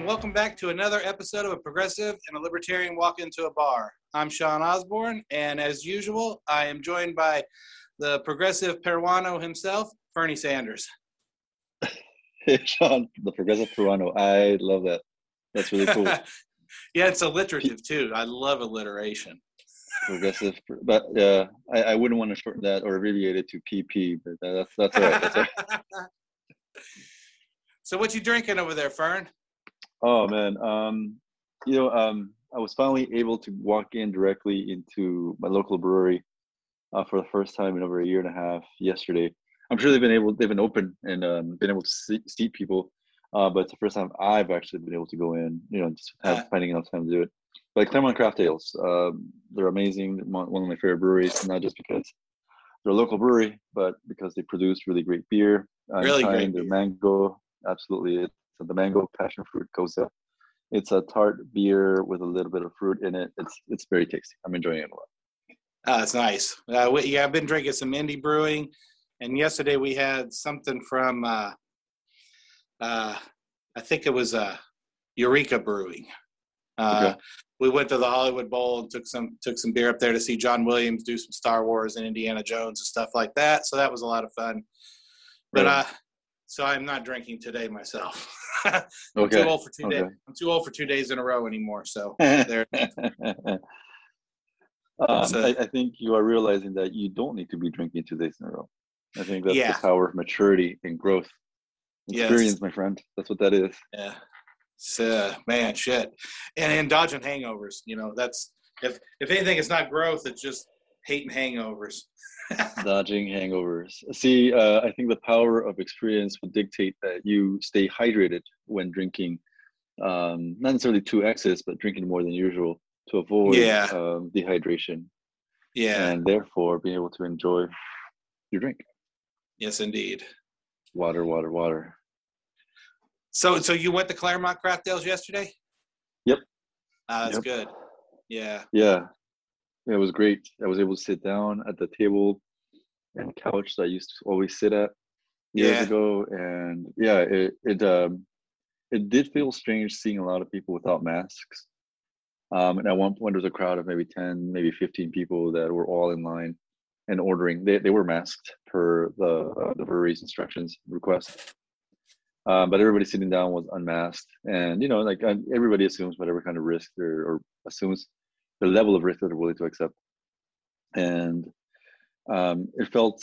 And welcome back to another episode of A Progressive and a Libertarian Walk into a Bar. I'm Shawn Osborne, and as usual, I am joined by the progressive Peruano himself, Fernie Sanders. Hey, Shawn, the progressive Peruano. I love that. That's really cool. yeah, it's alliterative too. I love alliteration. Progressive, but yeah, I, I wouldn't want to shorten that or abbreviate it to PP, but that's that's all right. That's all right. so, what you drinking over there, Fern? Oh man, um, you know, um, I was finally able to walk in directly into my local brewery uh, for the first time in over a year and a half yesterday. I'm sure they've been able, they've been open and um, been able to see, seat people, uh, but it's the first time I've actually been able to go in. You know, just have, finding enough time to do it. But Claremont Craft Ales, um, they're amazing. One of my favorite breweries, not just because they're a local brewery, but because they produce really great beer. I'm really great. Their mango, absolutely. It's the mango passion fruit Gose. It's a tart beer with a little bit of fruit in it. It's it's very tasty. I'm enjoying it a lot. Oh, that's nice. Uh, we, yeah, I've been drinking some indie brewing, and yesterday we had something from, uh, uh, I think it was uh, Eureka Brewing. Uh, okay. We went to the Hollywood Bowl and took some took some beer up there to see John Williams do some Star Wars and Indiana Jones and stuff like that. So that was a lot of fun. But right. Uh, so I'm not drinking today myself. I'm okay. too old for two okay. days. I'm too old for two days in a row anymore. So there. Um, so, I, I, think you are realizing that you don't need to be drinking two days in a row. I think that's yeah. the power of maturity and growth. Experience, yes. my friend. That's what that is. Yeah. So, man, shit. And, and dodging hangovers. You know, that's if if anything, it's not growth. It's just hating hangovers. dodging hangovers. See, uh, I think the power of experience will dictate that you stay hydrated when drinking. Um, not necessarily to excess, but drinking more than usual to avoid yeah. um, dehydration. Yeah. And therefore being able to enjoy your drink. Yes, indeed. Water, water, water. So, so you went to Claremont Craft Ales yesterday? Yep. Uh, that's yep. good. Yeah. Yeah. It was great. I was able to sit down at the table and couch that I used to always sit at years yeah. ago, and yeah, it it um, it did feel strange seeing a lot of people without masks. Um, and at one point, there was a crowd of maybe 10, maybe 15 people that were all in line and ordering. They, they were masked per the, uh, the brewery's instructions request. Um, but everybody sitting down was unmasked. And, you know, like uh, everybody assumes whatever kind of risk or, or assumes the level of risk that they're willing to accept. And um, it felt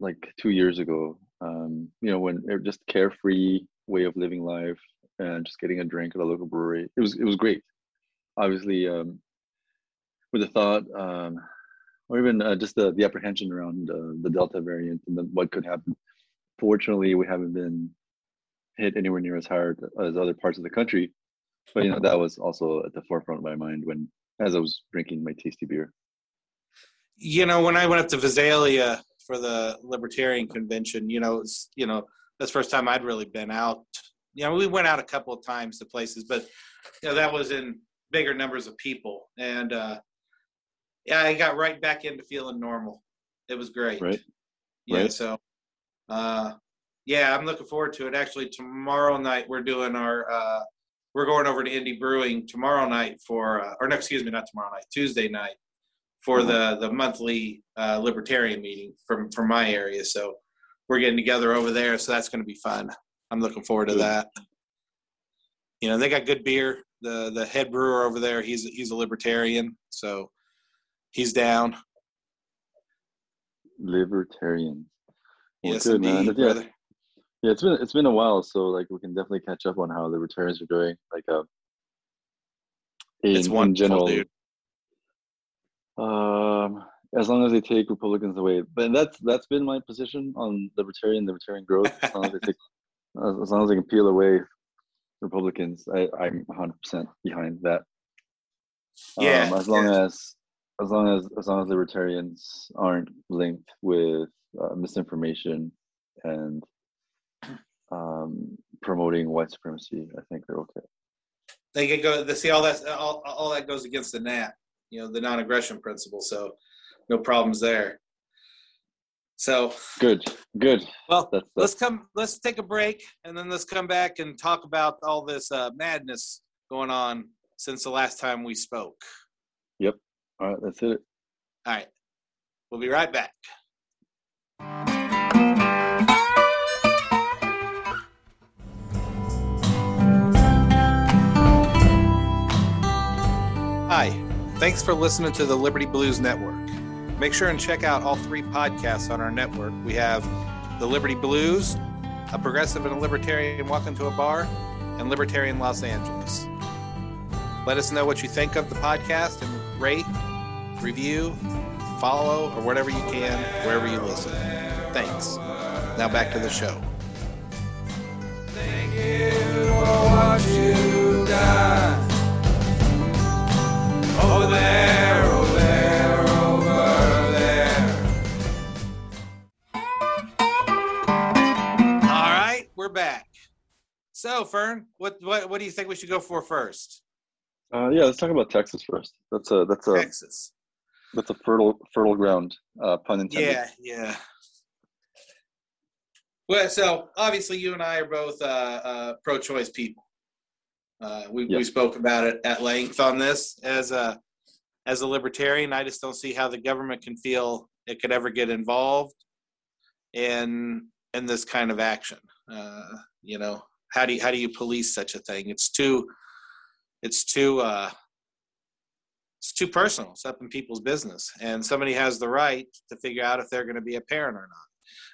like two years ago, um, you know, when just carefree way of living life and just getting a drink at a local brewery. It was, it was great obviously um, with the thought um, or even uh, just the, the apprehension around uh, the delta variant and the, what could happen fortunately we haven't been hit anywhere near as hard as other parts of the country but you know that was also at the forefront of my mind when as i was drinking my tasty beer you know when i went up to visalia for the libertarian convention you know it's you know that's the first time i'd really been out you know we went out a couple of times to places but you know that was in bigger numbers of people. And uh, yeah, I got right back into feeling normal. It was great. Right. Yeah. Right. So, uh, yeah, I'm looking forward to it. Actually, tomorrow night we're doing our uh, we're going over to Indie Brewing tomorrow night for uh, or no, excuse me, not tomorrow night, Tuesday night for mm-hmm. the the monthly uh, libertarian meeting from from my area. So we're getting together over there, so that's going to be fun. I'm looking forward to that. You know, they got good beer the the head brewer over there. He's he's a libertarian, so he's down. Libertarian. Well, yes, good, indeed, man. Yeah, yeah, it's been it's been a while, so like we can definitely catch up on how the libertarians are doing. Like, uh, in, it's in general, dude. Um, as long as they take Republicans away, but that's that's been my position on libertarian libertarian growth. As long as they take, as long as they can peel away Republicans. I, I'm 100% behind that. Yeah. Um, as long yeah. as as long as as long as libertarians aren't linked with uh, misinformation and um, promoting white supremacy, I think they're okay. They can go. They see all that. All, all that goes against the NAP, you know, the non-aggression principle. So, no problems there. So good, good. Well, That's- let's come. Let's take a break, and then let's come back and talk about all this uh, madness going on since the last time we spoke. Yep. All right, that's it. All right, we'll be right back. Thanks for listening to the Liberty Blues Network. Make sure and check out all three podcasts on our network. We have the Liberty Blues, a progressive and a libertarian walk into a bar, and Libertarian Los Angeles. Let us know what you think of the podcast and rate, review, follow, or whatever you can wherever you listen. Thanks. Now back to the show. There, over there, over there. All right, we're back. So, Fern, what what what do you think we should go for first? Uh, yeah, let's talk about Texas first. That's a that's a Texas. that's a fertile fertile ground. Uh, pun intended. Yeah, yeah. Well, so obviously you and I are both uh, uh, pro-choice people. Uh, we Yeah. we spoke about it at length on this as a as a libertarian. I just don't see how the government can feel it could ever get involved in in this kind of action. Uh, you know, how do you how do you police such a thing? It's too it's too uh, it's too personal. It's up in people's business, and somebody has the right to figure out if they're going to be a parent or not.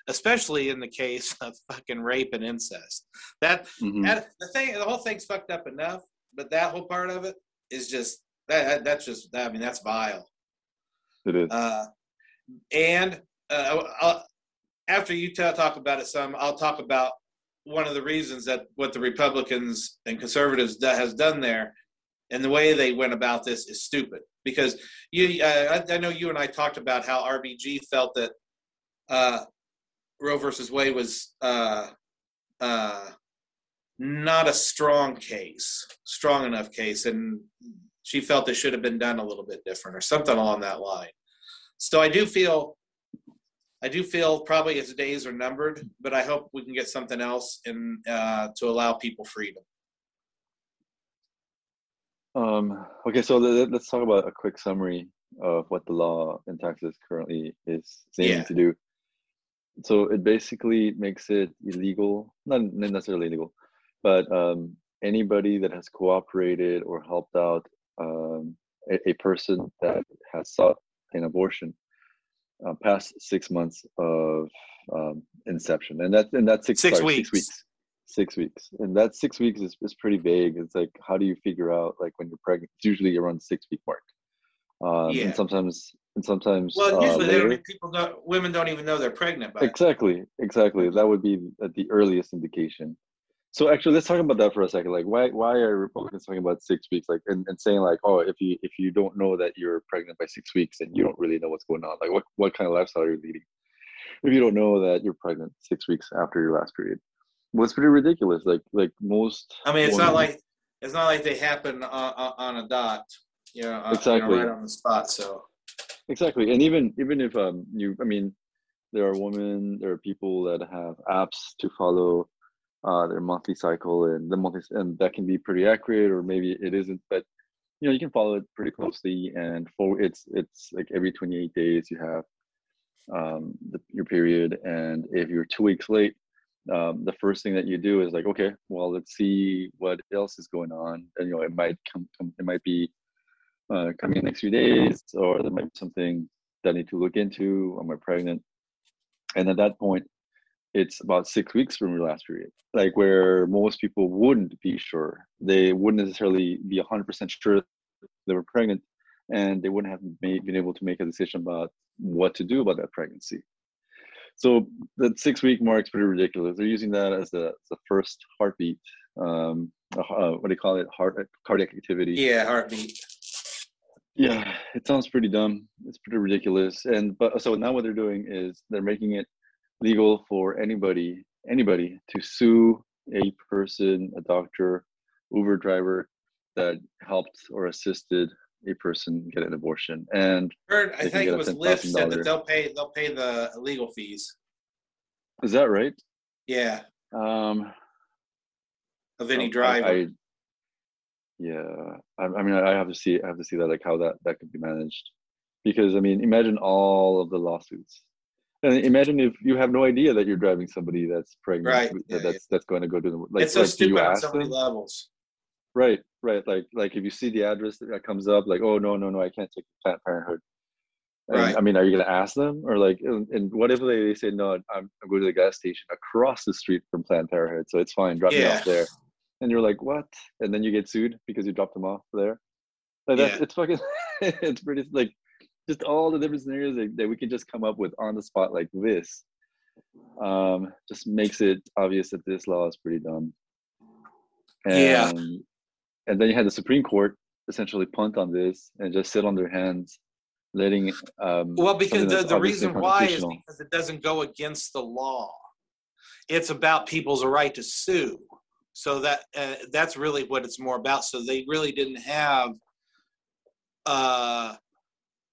Especially in the case of fucking rape and incest. That Mhm. that- the thing, the whole thing's fucked up enough, but that whole part of it is just that. that- That's just. I mean, that's vile. It is. Uh, and uh, I'll, after you t- talk about it some, I'll talk about one of the reasons that what the Republicans and conservatives do, has done there, and the way they went about this is stupid. Because you, uh, I, I know you and I talked about how RBG felt that uh, Roe versus Wade was uh, uh, not a strong case, strong enough case, and she felt it should have been done a little bit different or something along that line. So I do feel, I do feel probably its days are numbered, but I hope we can get something else in uh, to allow people freedom. Um, okay, so let's talk about a quick summary of what the law in Texas currently is aiming Yeah. to do. So it basically makes it illegal, not not necessarily illegal, but um, anybody that has cooperated or helped out um, a, a person that has sought an abortion uh, past six months of um, inception, and that's and that's six, Six sorry, weeks. six weeks six weeks and that six weeks is, is pretty vague it's like how do you figure out like when you're pregnant it's usually around six week mark um Yeah. and sometimes and sometimes Well, uh, usually they later. don't, people don't, women don't even know they're pregnant it. exactly exactly that would be at the earliest indication so actually let's talk about that for a second. Like why why are republicans talking about six weeks? Like and, and saying like oh if you if you don't know that you're pregnant by six weeks and you don't really know what's going on. Like what what kind of lifestyle are you leading? If you don't know that you're pregnant six weeks after your last period. Well it's pretty ridiculous. Like like most I mean, it's not like it's not like they happen on, on, on a dot, you know, on- you know, Exactly. right on the spot. So. Exactly. And even even if um you i mean there are women there are people that have apps to follow uh their monthly cycle and the monthly and that can be pretty accurate or maybe it isn't but you know you can follow it pretty closely and for it's it's like every 28 days you have um the, your period and if you're two weeks late um, the first thing that you do is like okay well let's see what else is going on and you know it might come, come it might be uh, coming in the next few days, or there might be something that I need to look into. Am I pregnant? And at that point, it's about six weeks from your last period, like where most people wouldn't be sure. They wouldn't necessarily be 100% sure they were pregnant, and they wouldn't have made, been able to make a decision about what to do about that pregnancy. So that six week mark's pretty ridiculous. They're using that as the, the first heartbeat. Um, uh, what do you call it? Heart cardiac activity. yeah, heartbeat. Yeah, it sounds pretty dumb. It's pretty ridiculous. And but so now what they're doing is they're making it legal for anybody anybody to sue a person, a doctor, Uber driver that helped or assisted a person get an abortion, and Heard, I think it was Lyft said that they'll pay they'll pay the legal fees. is that right? Yeah, Um, of any I- driver. I, yeah, I, I mean, I have to see, I have to see that, like how that that could be managed, because I mean, imagine all of the lawsuits, and imagine if you have no idea that you're driving somebody that's pregnant, Right, that- yeah, that's that's going to go to the like, it's so like, stupid on so many them? levels. Right, right. Like, like if you see the address that comes up, like, oh no, no, no, I can't take Planned Parenthood. And, Right. I mean, are you gonna ask them, or like, and, and what if they, they say no? I'm, I'm going to the gas station across the street from Planned Parenthood, so it's fine. Drop me off there. And you're like, what? And then you get sued because you dropped them off there. Like that's Yeah. it's fucking. it's pretty like just all the different scenarios that, that we can just come up with on the spot like this. Um, just makes it obvious that this law is pretty dumb. Yeah. And and then you had the Supreme Court essentially punt on this and just sit on their hands, letting um Well, because the, the reason why is because it doesn't go against the law. It's about people's right to sue. So that uh, that's really what it's more about. So they really didn't have, uh,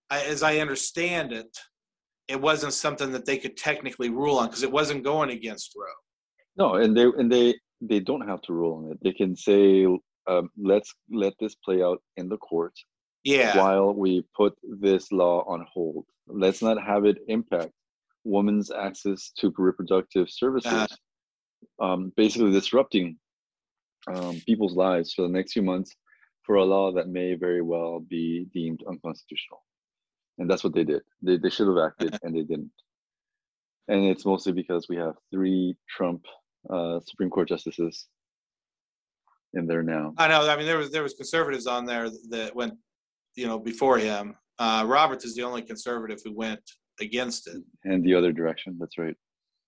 as I understand it, it wasn't something that they could technically rule on because it wasn't going against Roe. No, and they and they they don't have to rule on it. They can say, um, let's let this play out in the court Yeah, while we put this law on hold. Let's not have it impact women's access to reproductive services, Uh-huh. um, basically disrupting um, people's lives for the next few months for a law that may very well be deemed unconstitutional. And that's what they did. They, they should have acted and they didn't. And it's mostly because we have three Trump uh, Supreme Court justices in there now. I know. I mean, there was there was conservatives on there that went, you know, before him. Uh, Roberts is the only conservative who went against it. And the other direction. That's right.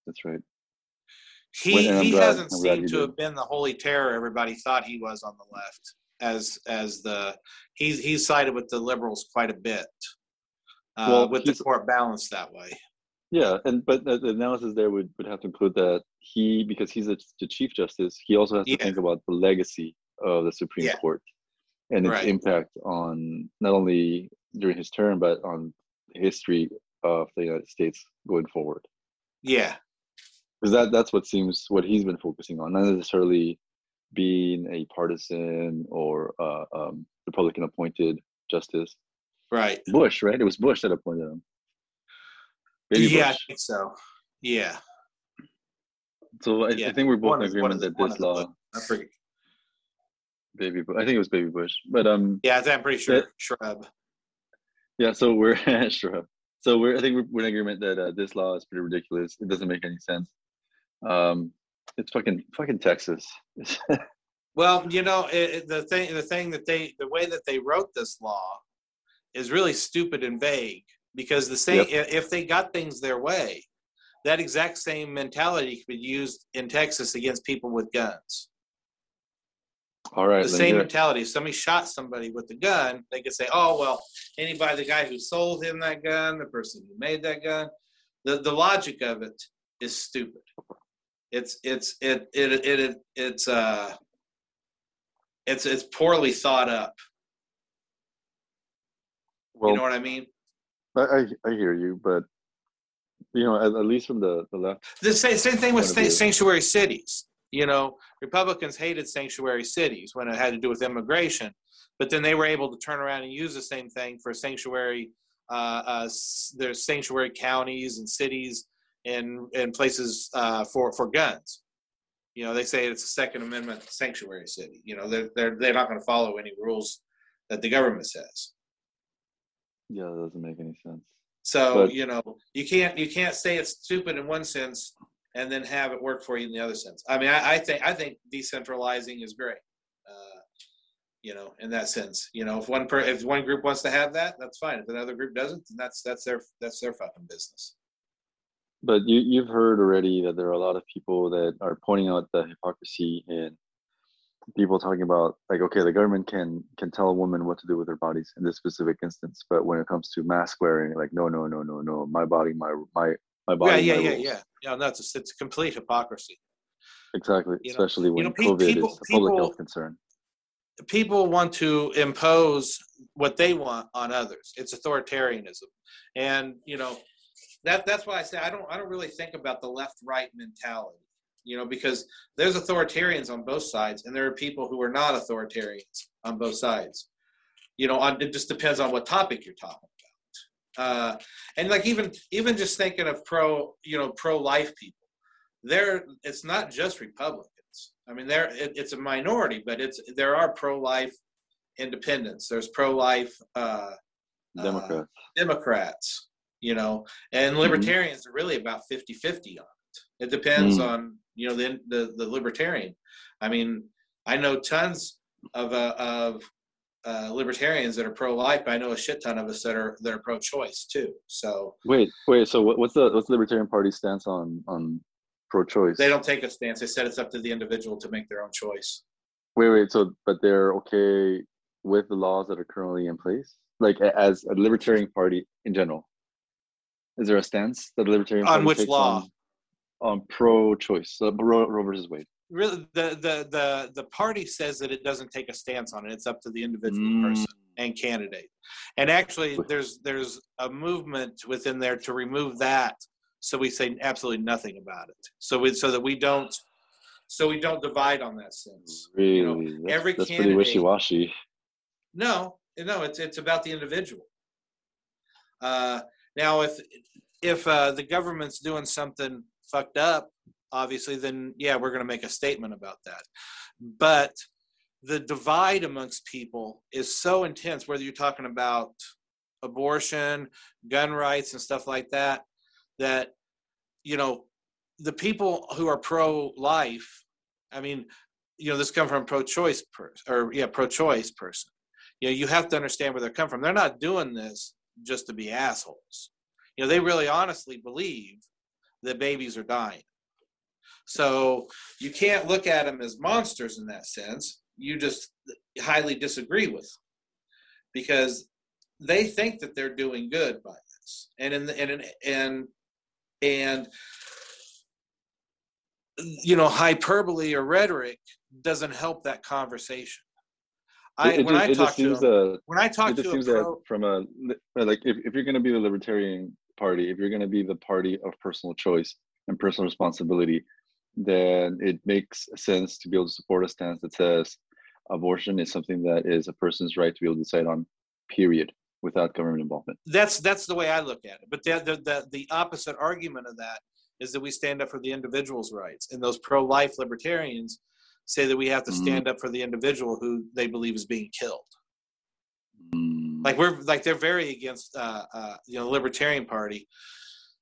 That's right. He Well, he glad- hasn't seemed to have been the holy terror everybody thought he was on the left. As as the he's he's sided with the liberals quite a bit. Uh, Well, with the court balanced that way. Yeah, and but the, analysis there would, would have to include that he, because he's a, the chief justice, he also has to Yeah. think about the legacy of the Supreme Yeah. Court and its Right. impact on not only during his term but on the history of the United States going forward. Yeah, Because that that's what seems what he's been focusing on, not necessarily being a partisan or uh, um, Republican appointed justice. Right. Bush, right? It was Bush that appointed him. Baby yeah, I think so. Yeah, So I, Yeah, I think we're both one in agreement that this law, I forget. baby, I think it was baby Bush, but um, Yeah, I think- I'm pretty sure Yeah. Shrub. yeah. So we're sure. So we're I think we're, we're in agreement that uh, this law is pretty ridiculous. It doesn't make any sense. Um, it's fucking fucking Texas. Well, you know, it, it- the thing, the thing that they, the way that they wrote this law is really stupid and vague because the same, i if they got things their way, that exact same mentality could be used in Texas against people with guns. All right. The same mentality. If somebody shot somebody with a gun, they could say, "Oh well, anybody, the guy who sold him that gun, the person who made that gun." The the logic of it is stupid. It's it's it it it, it it's uh it's it's poorly thought up. Well, you know what I mean? I, I I hear you, but you know, at, at least from the the left, The same, same thing with sanctuary cities. You know, Republicans hated sanctuary cities when it had to do with immigration, but then they were able to turn around and use the same thing for sanctuary. Uh, uh, there's sanctuary counties and cities and and places uh, for for guns. You know, they say it's a Second Amendment sanctuary city. You know, they're they're they're not going to follow any rules that the government says. Yeah, that doesn't make any sense. So But- you know, you can't you can't say it's stupid in one sense and then have it work for you in the other sense. I mean, I, I think I think decentralizing is great. Uh, you know, in that sense, you know, if one per, if one group wants to have that, that's fine. If another group doesn't, then that's that's their that's their fucking business. But you you've heard already that there are a lot of people that are pointing out the hypocrisy in people talking about like okay the government can can tell a woman what to do with her bodies in this specific instance but when it comes to mask wearing like no no no no no my body my my my body yeah, yeah, yeah, rules. yeah. Yeah, no, it's it's complete hypocrisy. exactly You know- especially when know, covid people- is a public people- health concern people want to impose what they want on others. It's authoritarianism, and you know that that's why I say I don't I don't really think about the left right mentality. You know, because there's authoritarians on both sides, and there are people who are not authoritarians on both sides. You know, on, it just depends on what topic you're talking about. Uh, and like even even just thinking of pro you know pro life people, there it's not just Republicans. I mean, there it, it's a minority, but it's there are pro life independents. There's pro life uh, Democrat. uh, Democrats, you know, and Mm-hmm. libertarians are really about 50 50 on it. It depends Mm. on, you know, the, the, the libertarian. I mean, I know tons of, uh, of uh, libertarians that are pro life, but I know a shit ton of us that are, that are pro choice too. So wait, wait. So what's the what's the Libertarian Party stance on on pro-choice? they don't take a stance. They said it's up to the individual to make their own choice. Wait, wait. So, but they're okay with the laws that are currently in place, like as a Libertarian Party in general. Is there a stance that the Libertarian On Party which takes law? On, on pro-choice, so Roe, Roe versus Wade. Really, the, the, the, the party says that it doesn't take a stance on it. It's up to the individual Mm. person. and candidate. And actually, there's there's a movement within there to remove that, so we say absolutely nothing about it. So we so that we don't so we don't divide on that sense. Really, You know, that's, every that's pretty wishy-washy. No, no, it's it's about the individual. Uh, now, if if uh, the government's doing something fucked up, obviously, then yeah, we're going to make a statement about that. But the divide amongst people is so intense. Whether you're talking about abortion, gun rights, and stuff like that, that you know the people who are pro-life. I mean, you know, this come from pro-choice person, or yeah, pro-choice person you know you have to understand where they're coming from they're not doing this just to be assholes you know they really honestly believe that babies are dying. So you can't look at them as monsters in that sense. You just highly disagree with them because they think that they're doing good by this. And in the, and and and you know hyperbole or rhetoric doesn't help that conversation. I, it, it when just, I it talk just to seems them, that when I talk to a seems pro, that from a like if, if you're going to be the libertarian party if you're going to be the party of personal choice and personal responsibility then it makes sense to be able to support a stance that says abortion is something that is a person's right to be able to decide on period without government involvement that's that's the way I look at it. But the, the the the opposite argument of that is that we stand up for the individual's rights, and those pro-life libertarians say that we have to Mhm. stand up for the individual who they believe is being killed. Like we're like they're very against uh, uh, you know libertarian party,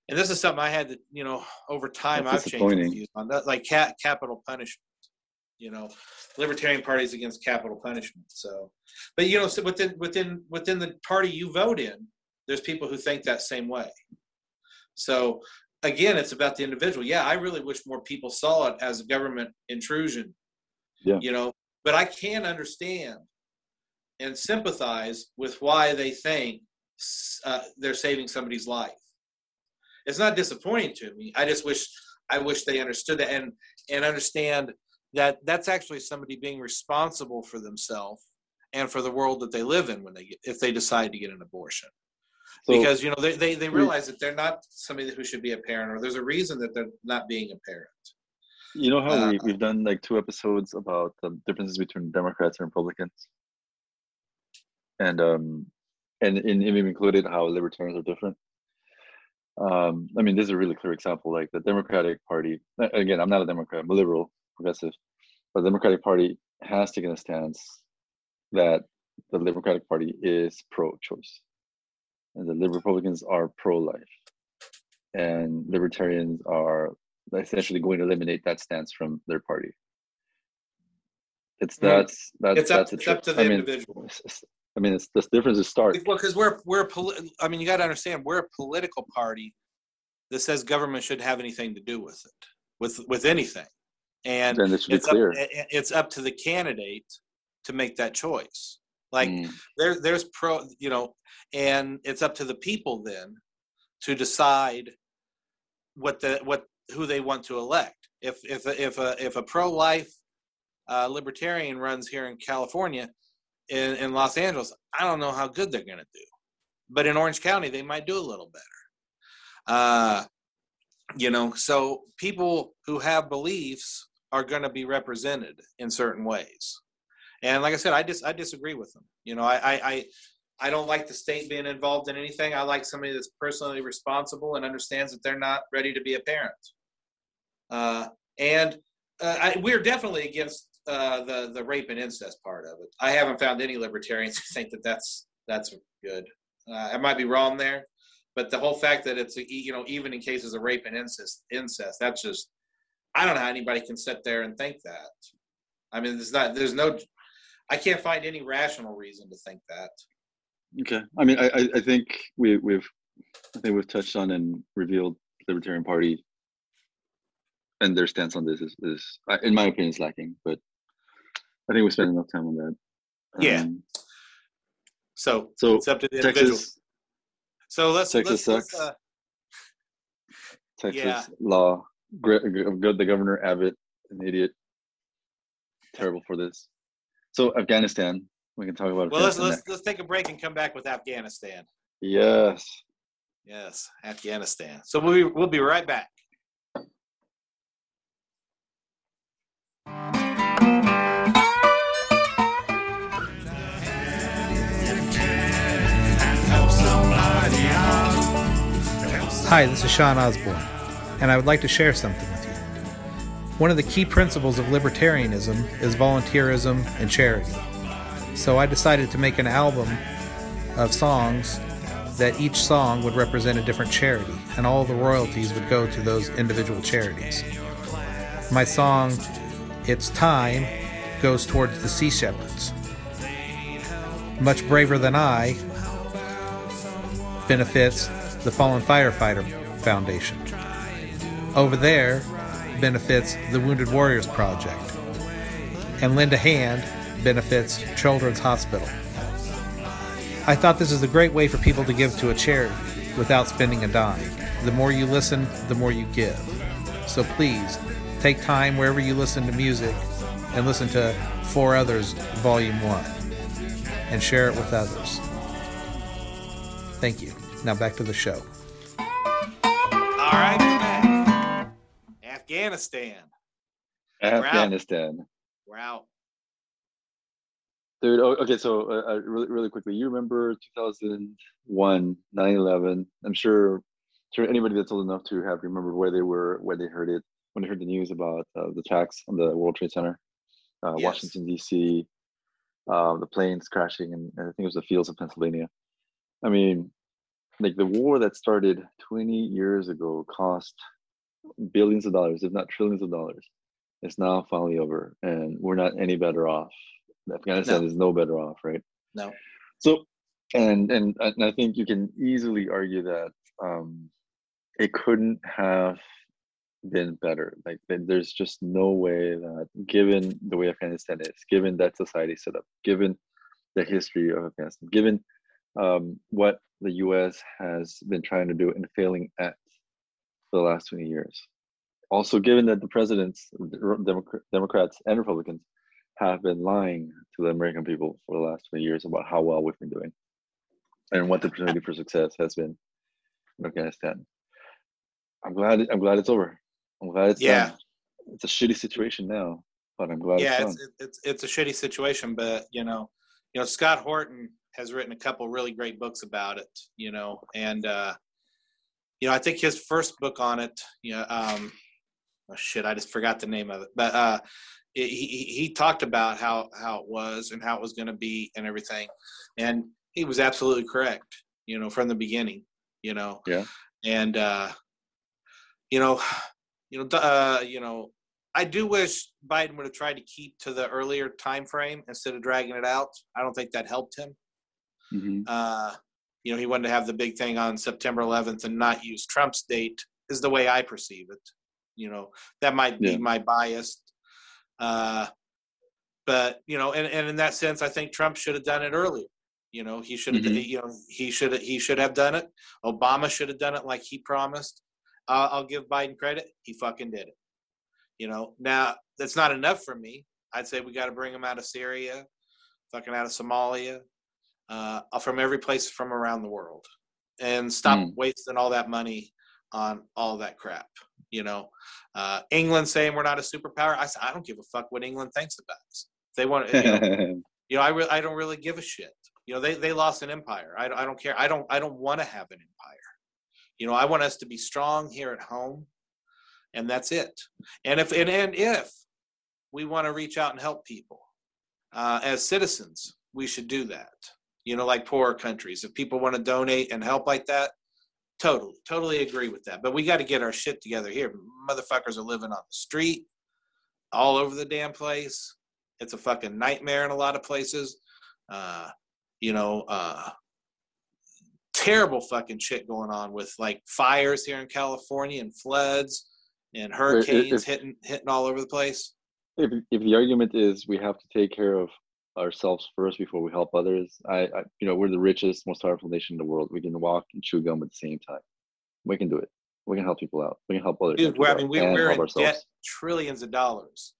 and this is something I had to you know over time That's I've changed my views on that, like cat, capital punishment. You know, libertarian parties against capital punishment. So, but you know, so within within within the party you vote in, there's people who think that same way. So again, it's about the individual. Yeah, I really wish more people saw it as a government intrusion. Yeah. You know, but I can understand and sympathize with why they think uh, they're saving somebody's life. It's not disappointing to me. I just wish I wish they understood that and and understand that that's actually somebody being responsible for themselves and for the world that they live in when they get, if they decide to get an abortion so because you know they, they, they realize that they're not somebody who should be a parent or there's a reason that they're not being a parent you know how uh, we, we've done like two episodes about the differences between democrats and republicans and um and in we've included how libertarians are different. Um i mean this is a really clear example like the democratic party again i'm not a democrat i'm a liberal progressive but the democratic party has taken a stance that the democratic party is pro-choice. And the republicans are pro-life. And libertarians are essentially going to eliminate that stance from their party. It's that's that's it's up, that's a it's up to the I mean, individual I mean, it's, the difference is stark. well because we're we're a poli- i mean you got to understand we're a political party that says government shouldn't have anything to do with it with with anything. And and it should it's up, it's up to the candidate to make that choice. Like Mm, there there's pro you know and it's up to the people then to decide what the what who they want to elect. If if a, if a if a pro life uh, libertarian runs here in California, in, in Los Angeles, I don't know how good they're going to do. But in Orange County, they might do a little better. Uh, you know, so people who have beliefs are going to be represented in certain ways. And like I said, I dis I disagree with them. You know, I, I I I don't like the state being involved in anything. I like somebody that's personally responsible and understands that they're not ready to be a parent. Uh, and uh, I, we're definitely against uh, the the rape and incest part of it. I haven't found any libertarians who think that that's that's good. Uh, I might be wrong there, but the whole fact that it's you know even in cases of rape and incest, incest that's just I don't know how anybody can sit there and think that. I mean, there's not there's no I can't find any rational reason to think that. Okay, I mean, I I- think we we've I think we've touched on and revealed Libertarian Party and their stance on this is, is in my opinion is lacking, but I think we spent enough time on that. Yeah. Um, So so it's up to the individual. Texas So let's Texas let's, let's sucks. uh, Texas Yeah. law. The governor Abbott, an idiot. Terrible for this. So Afghanistan, we can talk about. well let's let's let's take a break and come back with Afghanistan. Yes. Yes, Afghanistan. So we'll be, we'll be right back. Hi, this is Shawn Osborne, and I would like to share something with you. One of the key principles of libertarianism is volunteerism and charity. So I decided to make an album of songs that each song would represent a different charity, and all the royalties would go to those individual charities. My song, It's Time, goes towards the Sea Shepherds. Much Braver Than I benefits the Fallen Firefighter Foundation. Over there benefits the Wounded Warriors Project. And Lend a Hand benefits Children's Hospital. I thought this is a great way for people to give to a charity without spending a dime. The more you listen, the more you give. So please, take time wherever you listen to music and listen to Four Others Volume 1 and share it with others. Thank you. Now back to the show. All right, we're back. Afghanistan. Afghanistan. We're out. Dude, oh, okay, so uh, uh, really, really quickly, you remember 2001, 9/11? I'm sure, sure anybody that's old enough to have remembered where they were, where they heard it, when they heard the news about uh, the attacks on the World Trade Center, uh, Yes. Washington D.C., uh, the planes crashing, and, and I think it was the fields of Pennsylvania. I mean, like the war that started 20 years ago cost billions of dollars, if not trillions of dollars. It's now finally over, and we're not any better off. Afghanistan No. is no better off, right? No. So, and and and I think you can easily argue that um, it couldn't have been better. Like there's just no way that, given the way Afghanistan is, given that society set up, given the history of Afghanistan, given um, what the U.S. has been trying to do and failing at for the last 20 years. Also, given that the presidents, Democrats and Republicans, have been lying to the American people for the last 20 years about how well we've been doing and what the opportunity for success has been in Afghanistan. I'm glad. I'm glad it's over. I'm glad it's Yeah. done. It's a shitty situation now, but I'm glad yeah, it's it's, it's it's a shitty situation, but you know, you know, Scott Horton has written a couple really great books about it. You know, and uh, you know, I think his first book on it, you know, um, oh shit, I just forgot the name of it, but uh, it, he he talked about how how it was and how it was going to be and everything, and he was absolutely correct. You know, from the beginning. You know. Yeah. And uh, you know, you know, uh, you know, I do wish Biden would have tried to keep to the earlier time frame instead of dragging it out. I don't think that helped him. Mhm. Uh, you know, he wanted to have the big thing on September 11th and not use Trump's date, is the way I perceive it. You know, that might be Yeah. my bias. Uh, but you know, and, and in that sense, I think Trump should have done it earlier. You know, he should have. Mhm. You know, he should he should have done it. Obama should have done it like he promised. Uh, I'll give Biden credit. He fucking did it. You know, now that's not enough for me. I'd say we got to bring him out of Syria, fucking out of Somalia, uh, from every place from around the world, and stop Mm. wasting all that money on all that crap. You know, uh, England saying we're not a superpower. I said I don't give a fuck what England thinks about us. They want, you know, you know, I re- I don't really give a shit. You know, they they lost an empire. I don't, I don't care. I don't I don't want to have an empire. You know, I want us to be strong here at home, and that's it. And if and, and if we want to reach out and help people uh, as citizens, we should do that. You know, like poorer countries. If people want to donate and help like that, totally, totally agree with that. But we got to get our shit together here. Motherfuckers are living on the street, all over the damn place. It's a fucking nightmare in a lot of places. Uh, you know, uh, terrible fucking shit going on with like fires here in California and floods and hurricanes if- hitting hitting all over the place. if if the argument is we have to take care of ourselves first before we help others, I, I you know we're the richest, most powerful nation in the world. We can walk and chew gum at the same time. We can do it. We can help people out. We can help other Dude, we're, I mean, we're, and we're in debt trillions of dollars.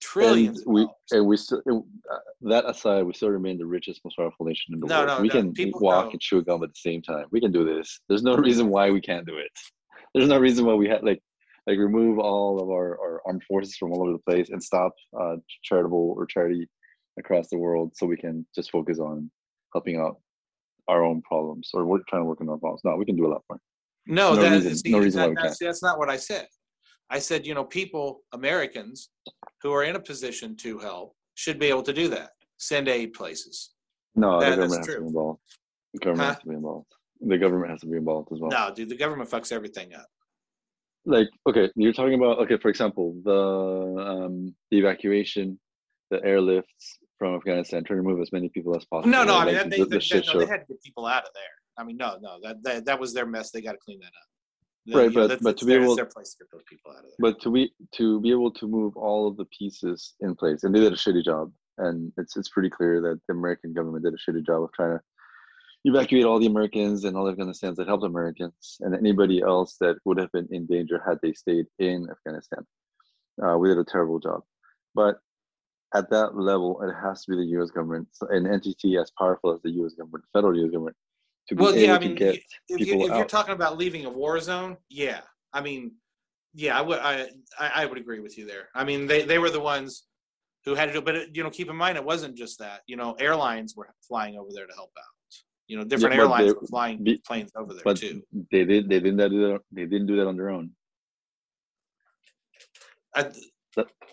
Trillions And of we dollars. and we still and, uh, that aside, we still remain the richest, most powerful nation in the No, world. no, we no, can people walk know. and chew gum at the same time. We can do this. There's no reason why we can't do it. There's no reason why we had like like remove all of our, our armed forces from all over the place and stop uh, charitable or charity across the world so we can just focus on helping out our own problems or we're trying to work on our problems. No, we can do a lot more. No, no that, reason- see, no reason that- that's, that's not what I said. I said, you know, people, Americans who are in a position to help should be able to do that. Send aid places. No, Yeah, the government has to true. be involved. The government Huh? has to be involved. The government has to be involved as well. No, dude, the government fucks everything up. like okay you're talking about okay for example the um the evacuation the airlifts from afghanistan trying to remove as many people as possible No, no, I mean, Like, they, the, they, the no, they had to get people out of there. I mean, no, no, that that, that was their mess. They got to clean that up. The- Right, you know, but- but to be able- their place to get those people out of there. but to be to be able to move all of the pieces in place and they did a shitty job and it's it's pretty clear that the american government did a shitty job of trying to evacuate all the americans and all the afghanistans that helped americans and anybody else that would have been in danger had they stayed in afghanistan uh, we did a terrible job but at that level it has to be the us government an entity as powerful as the us government federal us government to be Well, able yeah, I to mean, get if, you, people if you're talking about leaving a war zone, yeah, I mean, yeah, I would, I, I would agree with you there. I mean, they, they were the ones who had to do, but it, you know, keep in mind, it wasn't just that. You know, airlines were flying over there to help out. You know, different but airlines they- were flying be- planes over there but too. they did they didn't do that they didn't do that on their own I,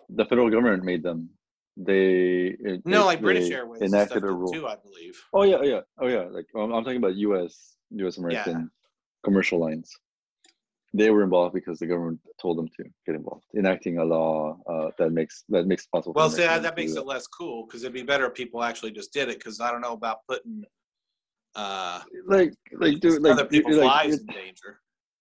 the federal government made them. They no, it- like British Airways enacted a rule. too, I believe. Oh yeah, yeah, oh yeah. Like I'm, I'm talking about U.S. U.S. American commercial lines. They were involved because the government told them to get involved, enacting a law uh, that makes that makes it possible. Well, see, that, Americans that to do makes that. it less cool because it'd be better if people actually just did it. Because I don't know about putting uh, like like dude, like other people's like, lives in danger.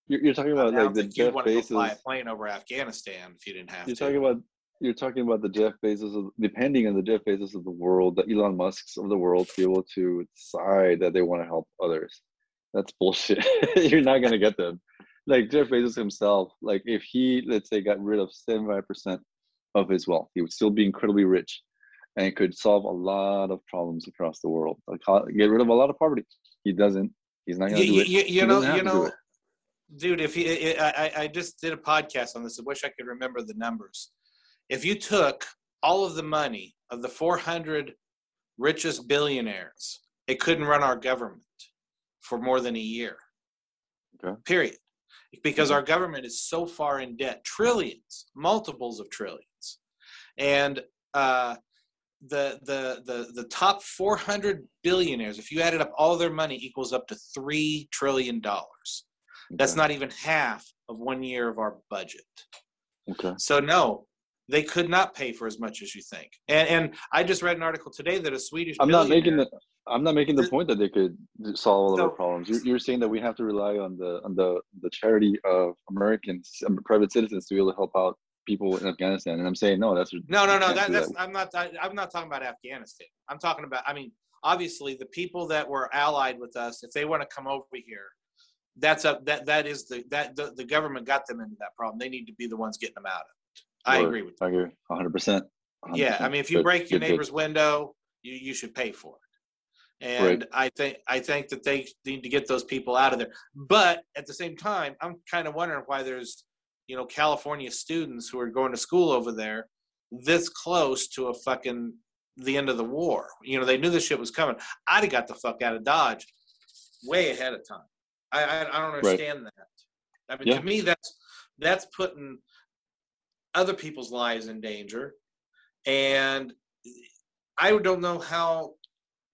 you're, you're talking about like the Jeff want to go fly a plane over Afghanistan if you didn't have You're to. talking about you're talking about the Jeff Bezos of depending on the Jeff Bezos of the world, the Elon Musk's of the world to be able to decide that they want to help others. That's bullshit. you're not gonna get them. Like Jeff Bezos himself, like if he let's say got rid of 75% of his wealth, he would still be incredibly rich and could solve a lot of problems across the world. Like get rid of a lot of poverty. He doesn't. He's not gonna you, do it. you, you He know, you know, dude. If you, I, I- I just did a podcast on this. I wish I could remember the numbers. If you took all of the money of the 400 richest billionaires, it couldn't run our government for more than a year. Okay. Period. Because Mhm. our government is so far in debt, trillions, multiples of trillions, and uh, the the the the top 400 billionaires, if you added up all their money, equals up to three trillion dollars. That's not even half of one year of our budget. Okay. So no, they could not pay for as much as you think. And and I just read an article today that a Swedish I'm not making the I'm not making the point that they could solve all of our problems. You're, you're saying that we have to rely on the on the the charity of Americans, um, private citizens, to be able to help out people in Afghanistan. And I'm saying no, that's No, no, no. can't That, I'm not. I, I'm not talking about Afghanistan. I'm talking about. I mean, obviously, the people that were allied with us, if they want to come over here, that's up. That that is the that the, the government got them into that problem. They need to be the ones getting them out of it. I agree with you. I agree, 100, percent Yeah, I mean, if you but break your good- good. neighbor's window, you, you should pay for it. And I think I think that they need to get those people out of there. But at the same time, I'm kind of wondering why there's, you know, California students who are going to school over there this close to a fucking the end of the war. You know, they knew this shit was coming. I'd have got the fuck out of Dodge way ahead of time. I I, I don't understand that. I mean, Yeah. to me, that's that's putting other people's lives in danger, and I don't know how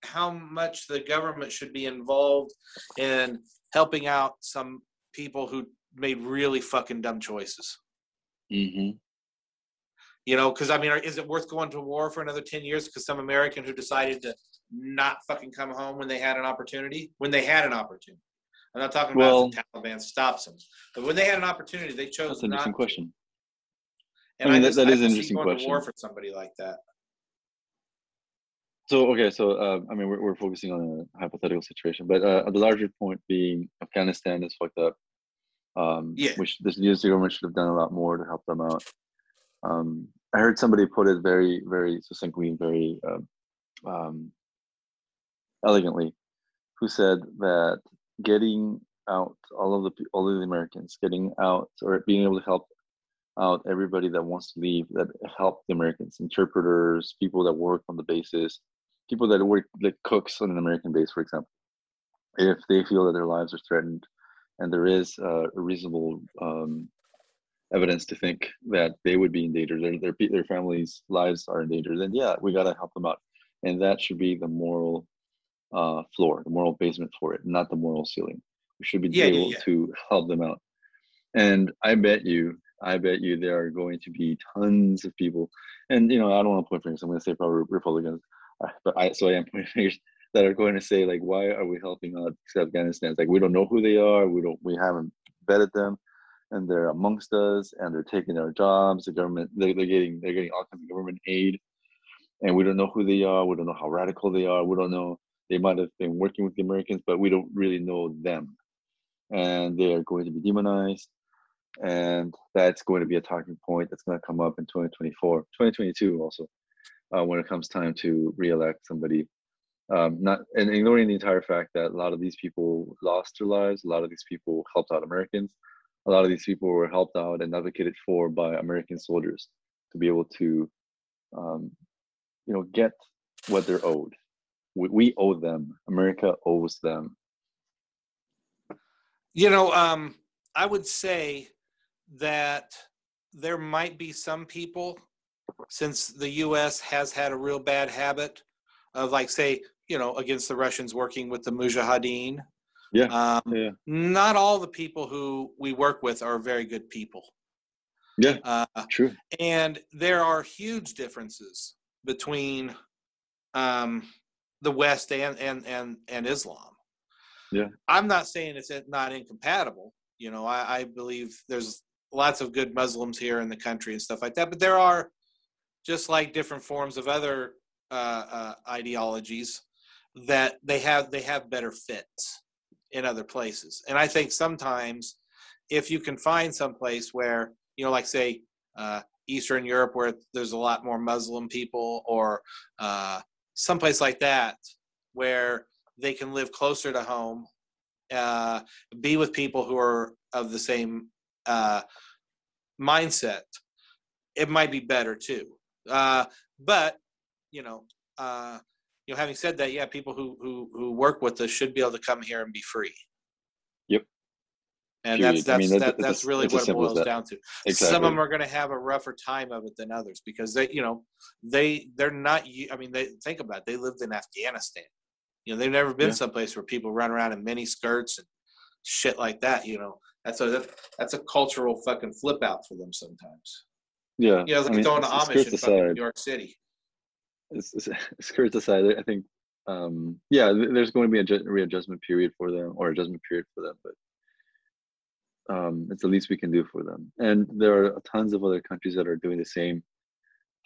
how much the government should be involved in helping out some people who made really fucking dumb choices. Mhm. You know, because I mean, is it worth going to war for another ten years because some American who decided to not fucking come home when they had an opportunity? When they had an opportunity, I'm not talking about if the Taliban stops them, but when they had an opportunity, they chose That's an not. interesting question. And I mean, that- just- that is can an interesting to war question. for somebody like that. So okay, so uh, I mean, we're, we're focusing on a hypothetical situation, but uh, the larger point being Afghanistan is fucked up. Um, Yeah. Which this US government should have done a lot more to help them out. Um, I heard somebody put it very, very succinctly, very um, um, elegantly, who said that getting out all of the all of the Americans, getting out or being able to help out everybody that wants to leave, that help the Americans, interpreters, people that work on the bases, people that work like cooks on an American base, for example, if they feel that their lives are threatened, and there is uh, reasonable um, evidence to think that they would be in danger, their their their families' lives are in danger, then yeah, we gotta help them out, and that should be the moral uh, floor, the moral basement for it, not the moral ceiling. We should be Yeah, yeah, able yeah. to help them out, and I bet you, I bet you, there are going to be tons of people, and you know, I don't want to point fingers. I'm going to say probably Republicans, uh, but I so I am pointing fingers that are going to say like, why are we helping out Afghanistan? It's like we don't know who they are. We don't. We haven't vetted them, and they're amongst us, and they're taking our jobs. The government, they're, they're getting they're getting all kinds of government aid, and we don't know who they are. We don't know how radical they are. We don't know. They might have been working with the Americans, but we don't really know them, and they are going to be demonized. And that's going to be a talking point that's going to come up in 2024, 2022 also, uh, when it comes time to re-elect somebody um, not and ignoring the entire fact that a lot of these people lost their lives, a lot of these people helped out Americans, a lot of these people were helped out and advocated for by American soldiers to be able to, um, you know, get what they're owed. We, we owe them. America owes them. You know, um, I would say that there might be some people, since the U.S. has had a real bad habit of, like, say, you know, against the Russians working with the Mujahideen. Yeah, Um, yeah. Not all the people who we work with are very good people. Yeah, Uh, true. and there are huge differences between um, the West and, and and and Islam. Yeah. I'm not saying it's not incompatible. You know, I, I believe there's lots of good Muslims here in the country and stuff like that. But there are just like different forms of other uh, uh, ideologies that they have they have better fits in other places. And I think sometimes if you can find some place where you know, like say uh, Eastern Europe, where there's a lot more Muslim people, or uh, someplace like that, where they can live closer to home, uh, be with people who are of the same uh, mindset, it might be better too. Uh, but you know, uh, you know, having said that, yeah, people who who who work with us should be able to come here and be free. Yep. And that's Period. I that's mean, that- that, that's really what it boils down to Exactly. some of them are going to have a rougher time of it than others because they you know they they're not I mean they think about it they lived in afghanistan you know they've never been Yeah. someplace where people run around in mini skirts and shit like that you know that's a that's a cultural fucking flip out for them sometimes yeah. you know it's I like mean, going to it's- it's amish in fucking new york city it's, it's, skirts aside, I think, um, yeah, there's going to be a readjustment period for them or adjustment period for them, but um, it's the least we can do for them. And there are tons of other countries that are doing the same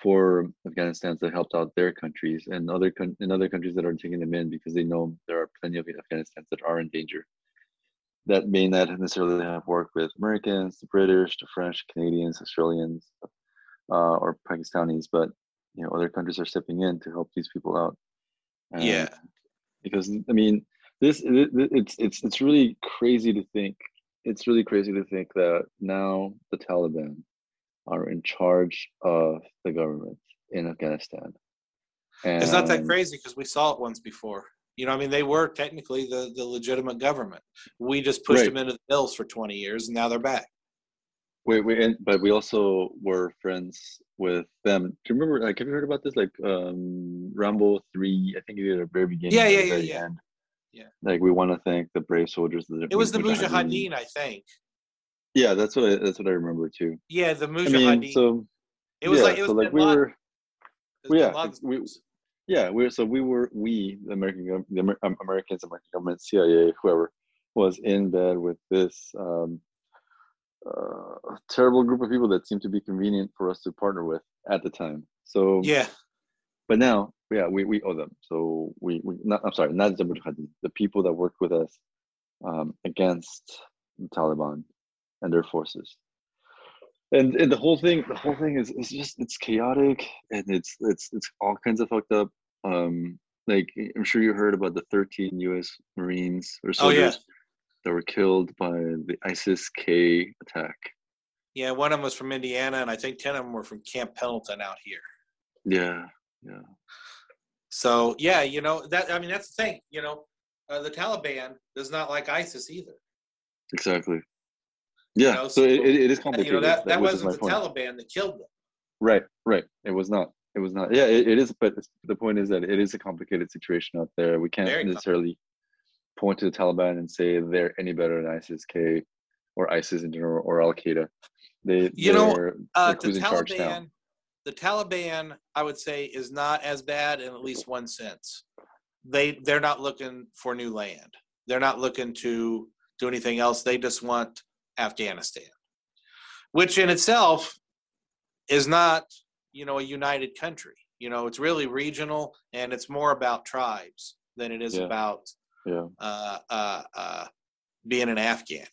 for Afghanistan that helped out their countries and other coun- and other countries that are taking them in because they know there are plenty of Afghanistans that are in danger. That may not necessarily have worked with Americans, the British, the French, Canadians, Australians, uh, or Pakistanis, but you know other countries are stepping in to help these people out. And Yeah. because I mean this it, it- it's it's it's really crazy to think. It's really crazy to think that now the Taliban are in charge of the government in Afghanistan. It's not that crazy because we saw it once before. You know, I mean, they were technically the, the legitimate government. We just pushed Right. them into the hills for 20 years, and now they're back. Wait, wait, but we also were friends with them. Do you remember? Like, have you heard about this? Like, um, Rambo three. I think you did at the very beginning. Yeah, yeah, yeah, yeah. end. Yeah. Like, we want to thank the brave soldiers. of It was the Mujahideen. I think. Yeah, that's what I, that's what I remember too. Yeah, the I Mujahideen. mean, so it was yeah, like it was so like we were. It was Bin yeah, we-. So we were we the American the Amer- um, Americans, American government, CIA, whoever was in bed with this um, uh, terrible group of people that seemed to be convenient for us to partner with at the time. So yeah, but now yeah we, we owe them so we, we not i'm sorry not the Mujahideen, the people that worked with us um, against the taliban and their forces and, and the whole thing the whole thing is it's just it's chaotic and it's it's it's all kinds of fucked up um like i'm sure you heard about the 13 u.s marines or Oh, yeah. soldiers that were killed by the isis k attack yeah. One of them was from Indiana, and I think 10 of them were from Camp Pendleton out here. yeah yeah So, yeah, you know, that I mean, that's the thing. You know, uh, the Taliban does not like ISIS either. exactly yeah know, so, so, it, it is You complicated know, that, that is wasn't the point. Taliban that killed them. Right, right. It was not. It was not. Yeah, it, it is. But the point is that it is a complicated situation out there. We can't Very necessarily point to the Taliban and say they're any better than ISIS-K or ISIS in general or Al Qaeda. They, You know, Uh, the who's in charge now. Taliban, the Taliban, I would say, is not as bad in at least one sense. They they're not looking for new land. They're not looking to do anything else. They just want Afghanistan, which in itself is not, you know, a united country. You know, it's really regional and it's more about tribes than it is Yeah. about Yeah, uh, uh, uh, being an Afghani.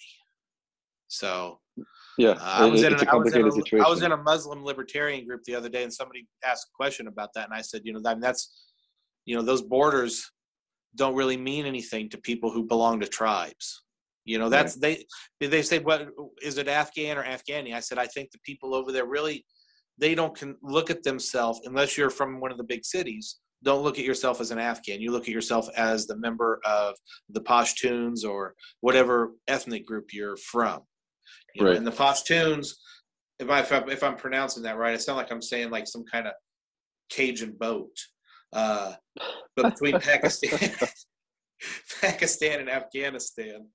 So yeah. uh, I was it- in it's an, a I was in complicated a, situation. I was in a Muslim libertarian group the other day, and somebody asked a question about that, and I said, you know, that, that's, you know, those borders don't really mean anything to people who belong to tribes. You know, that's they they say, what is it Afghan or Afghani? I said, I think the people over there really they don't can look at themselves unless you're from one of the big cities. Don't look at yourself as an Afghan. You look at yourself as the member of the Pashtuns or whatever ethnic group you're from. You know, Right. and the Pashtuns, if, I, if, I'm, if I'm pronouncing that right, it sounds like I'm saying like some kind of Cajun boat. Uh, but between Pakistan, Pakistan and Afghanistan,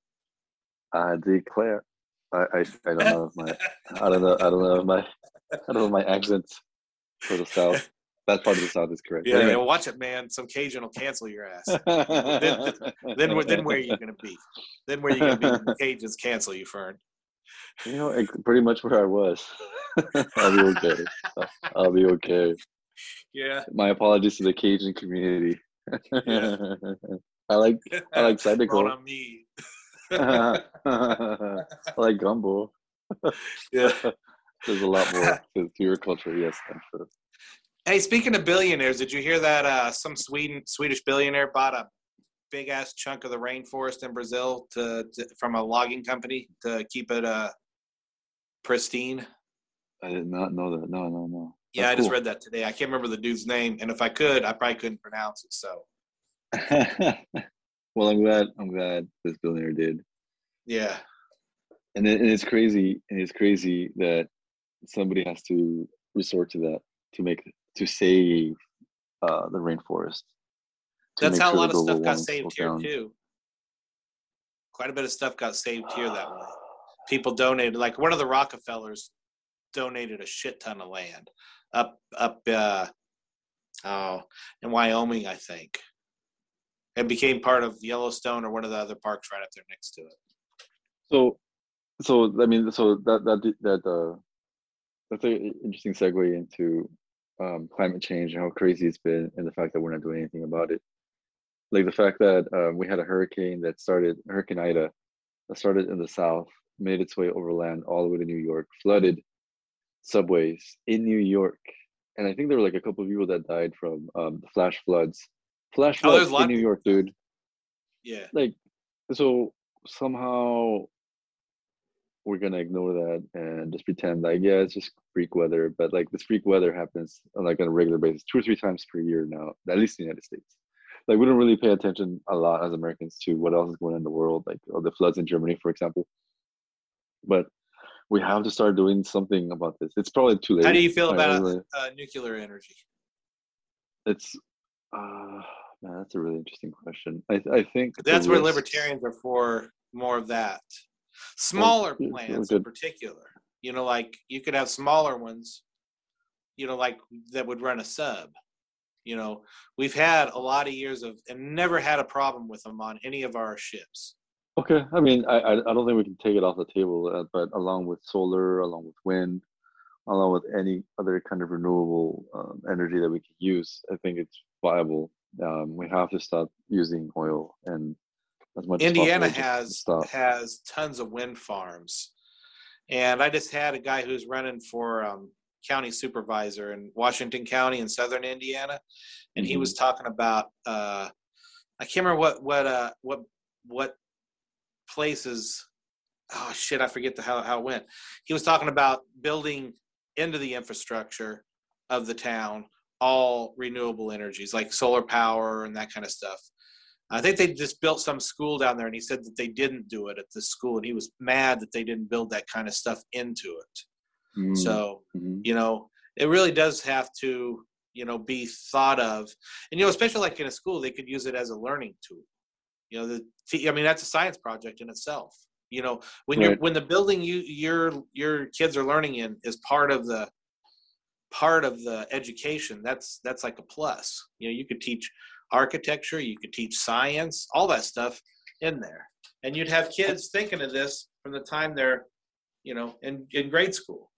I declare. I, I I don't know if my I don't know I don't know if my I don't know my accent for the south. That part of the south is correct. yeah, Anyway. yeah, watch it, man. Some Cajun will cancel your ass. then, then, where- then where are you going to be? Then where are you going to be Cajuns cancel you, Fern? You know, pretty much where I was. I'll be okay. I'll, be okay. Yeah. My apologies to the Cajun community. Yeah. I like I like Mon Zydeco. ami. I like gumbo. yeah. There's a lot more to, your culture. Yes, I'm sure. Hey, speaking of billionaires, did you hear that uh, some Sweden Swedish billionaire bought a big ass chunk of the rainforest in Brazil to, to from a logging company to keep it uh, pristine? I did not know that. No, no, no. Yeah, That's I just cool. read that today. I can't remember the dude's name, and if I could, I probably couldn't pronounce it. So well, I'm glad. I'm glad this billionaire did. yeah, and, it, and it's crazy and it's crazy that somebody has to resort to that to make to save uh, the rainforest that's how a lot of stuff got saved here down. too. Quite a bit of stuff got saved here that way. People donated, like one of the Rockefellers donated a shit ton of land up up uh, oh in Wyoming, I think. It became part of Yellowstone or one of the other parks right up there next to it. so so i mean so that that that uh that's an interesting segue into um, climate change and how crazy it's been and the fact that we're not doing anything about it like the fact that um, we had a hurricane that started hurricane ida that started in the south made its way overland all the way to new york flooded subways in new york and I think there were like a couple of people that died from um, the flash floods. Flash Oh, floods in New York, dude. Yeah. Like, so somehow we're gonna ignore that and just pretend like yeah, it's just freak weather. But like this freak weather happens on like on a regular basis, two or three times per year now, at least in the United States. Like we don't really pay attention a lot as Americans to what else is going on in the world, like the floods in Germany, for example. But we have to start doing something about this. It's probably too late. How do you feel about really- uh, nuclear energy? it's uh man, that's a really interesting question. I I think That's where libertarians are for more of that. Smaller yeah, plants good. in particular. You know, like you could have smaller ones, you know, like that would run a sub. You know, we've had a lot of years of and never had a problem with them on any of our ships. Okay, I mean, I I I don't think we can take it off the table, uh, but along with solar, along with wind, along with any other kind of renewable um, energy that we could use, I think it's viable. Um, we have to stop using oil and as much. as Indiana possible, has has tons of wind farms, and I just had a guy who's running for um, county supervisor in Washington County in southern Indiana, and he Mhm. was talking about uh, I can't remember what what uh, what what places. Oh shit! I forget the, how how it went. He was talking about building into the infrastructure of the town all renewable energies like solar power and that kind of stuff. I think they just built some school down there, and he said that they didn't do it at the school, and he was mad that they didn't build that kind of stuff into it. Mm, So mhm. you know, it really does have to you know be thought of, and you know, especially like in a school, they could use it as a learning tool. You know, the I mean, that's a science project in itself. You know, when you're when the building you your your kids are learning in is part of the part of the education that's that's like a plus you know you could teach architecture you could teach science all that stuff in there and you'd have kids thinking of this from the time they're you know in, in grade school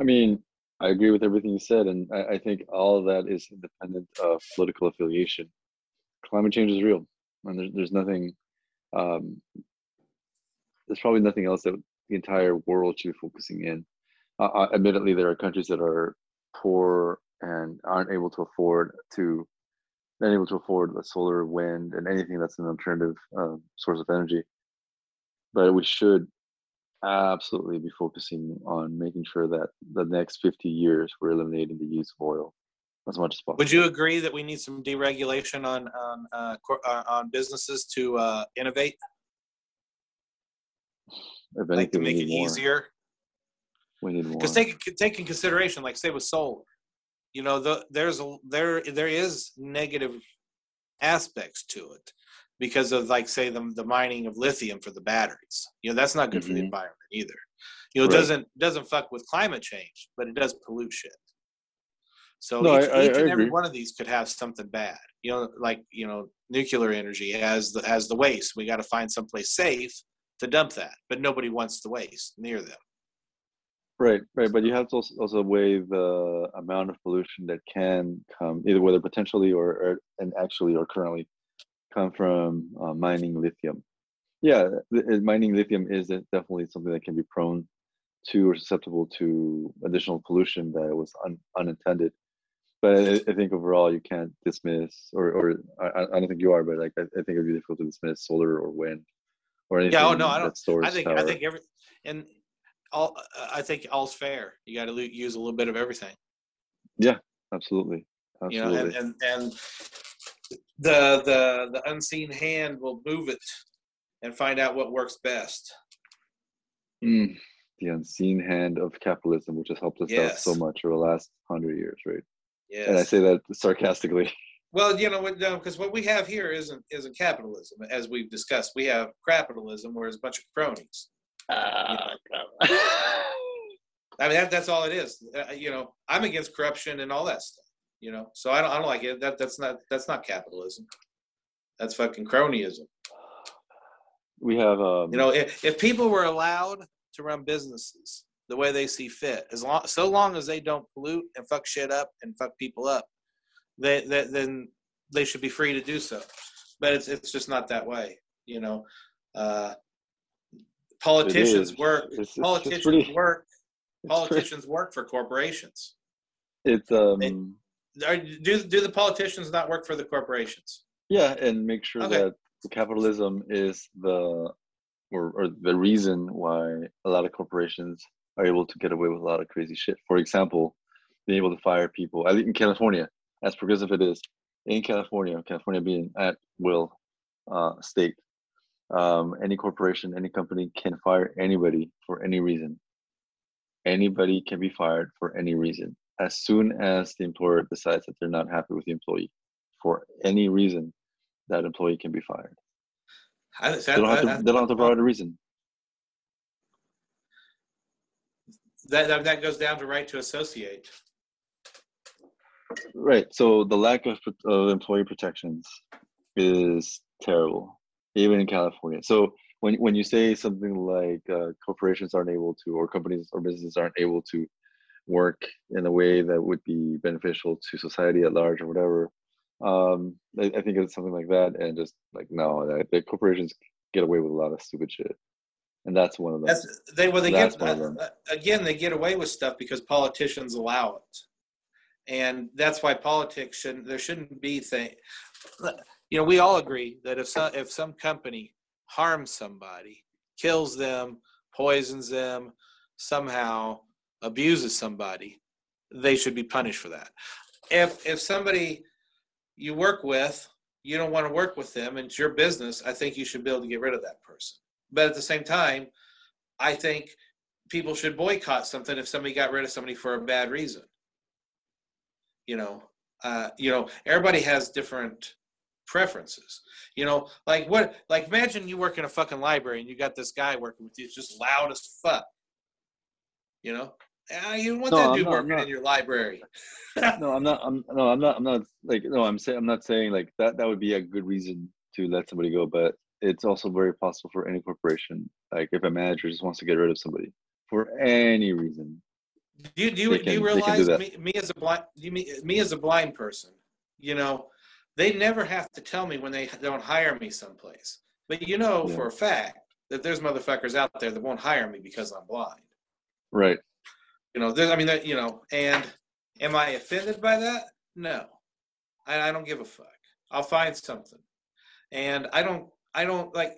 I mean, I agree with everything you said, and I, I think all of that is independent of political affiliation. Climate change is real, and there's there's nothing. Um, there's probably nothing else that the entire world should be focusing in. Uh, uh, admittedly, there are countries that are poor and aren't able to afford to, not able to afford the solar, wind, and anything that's an alternative um, source of energy. But we should absolutely be focusing on making sure that the next 50 years we're eliminating the use of oil as much as possible. would you agree that we need some deregulation on on uh, uh, on businesses to uh, innovate If like to make it more. easier We need more. because take take in consideration like say with solar you know the, there's a there there is negative aspects to it because of like say the, the mining of lithium for the batteries you know that's not good for the Mhm. environment either you know it Right. doesn't doesn't fuck with climate change but it does pollute shit so No, each, I- I- each and every agree. one of these could have something bad you know like you know nuclear energy has the has the waste we got to find someplace safe to dump that but nobody wants the waste near them Right, right, but you have to also, also weigh the amount of pollution that can come, either whether potentially or, or and actually or currently come from uh, mining lithium. Yeah, uh, mining lithium is definitely something that can be prone to or susceptible to additional pollution that was un, unintended. But I, I think overall you can't dismiss, or or I, I don't think you are, but like I, I think it'd be difficult to dismiss solar or wind or anything Yeah, oh, no, I don't- I think power. I think every and all I think all's fair. You got to use a little bit of everything, Yeah, absolutely, absolutely. you know, and and and the the the unseen hand will move it and find out what works best. Mm, the unseen hand of capitalism, which has helped us out so much over the last hundred years, right? Yeah. And I say that sarcastically. Well, you know, because what we have here isn't isn't capitalism, as we've discussed. We have capitalism, where it's a bunch of cronies. Ah, I mean, that, that's all it is. Uh, you know, I'm against corruption and all that stuff. You know, so I don't, I don't like it. That that's not that's not capitalism. That's fucking cronyism. we have, um, You know, if, if people were allowed to run businesses the way they see fit, as long so long as they don't pollute and fuck shit up and fuck people up, they, they then they should be free to do so. But it's it's just not that way. You know, uh, politicians work. It's- it's- it's politicians pretty- work. it's pretty- Politicians work for corporations. it's um Are, do do the politicians not work for the corporations? yeah, and make sure Okay. that capitalism is the or, or the reason why a lot of corporations are able to get away with a lot of crazy shit. For example, being able to fire people. At least in California, as progressive it is, in California, California being at will uh, state, um, any corporation, any company can fire anybody for any reason. Anybody can be fired for any reason as soon as the employer decides that they're not happy with the employee for any reason. That employee can be fired. I, They don't have to, they don't have to provide a reason. that, that that goes down to right to associate. Right. So the lack of, of employee protections is terrible, even in California. So when when you say something like uh, corporations aren't able to, or companies or businesses aren't able to work in a way that would be beneficial to society at large or whatever, um, I, I think it's something like that. And just like no, that, the corporations get away with a lot of stupid shit, and that's one of them. That's they well they That's get one of them. uh, again they get away with stuff because politicians allow it, and that's why politics shouldn't there shouldn't be thing. You know, we all agree that if some if some company harms somebody, kills them, poisons them, somehow abuses somebody, they should be punished for that. If if somebody you work with, you don't want to work with them, and it's your business, I think you should be able to get rid of that person. But at the same time, I think people should boycott something if somebody got rid of somebody for a bad reason. You know, uh, you know, everybody has different preferences. You know, like what? Like imagine you work in a fucking library and you got this guy working with you, it's just loud as fuck. You know, Ah, you want No, that I'm dude not- working in your library. no, I'm not. I'm no, I'm not. I'm not like no. I'm saying I'm not saying like that. That would be a good reason to let somebody go, but it's also very possible for any corporation. Like if a manager just wants to get rid of somebody for any reason, Do you do you, They do you can- can do realize me, me as a blind you me, me as a blind person? You know, they never have to tell me when they don't hire me someplace. But you know Yeah. for a fact that there's motherfuckers out there that won't hire me because I'm blind. right? You know, there's, I mean, that, you know, and am I offended by that? No, I, I don't give a fuck. I'll find something, and I don't, I don't like.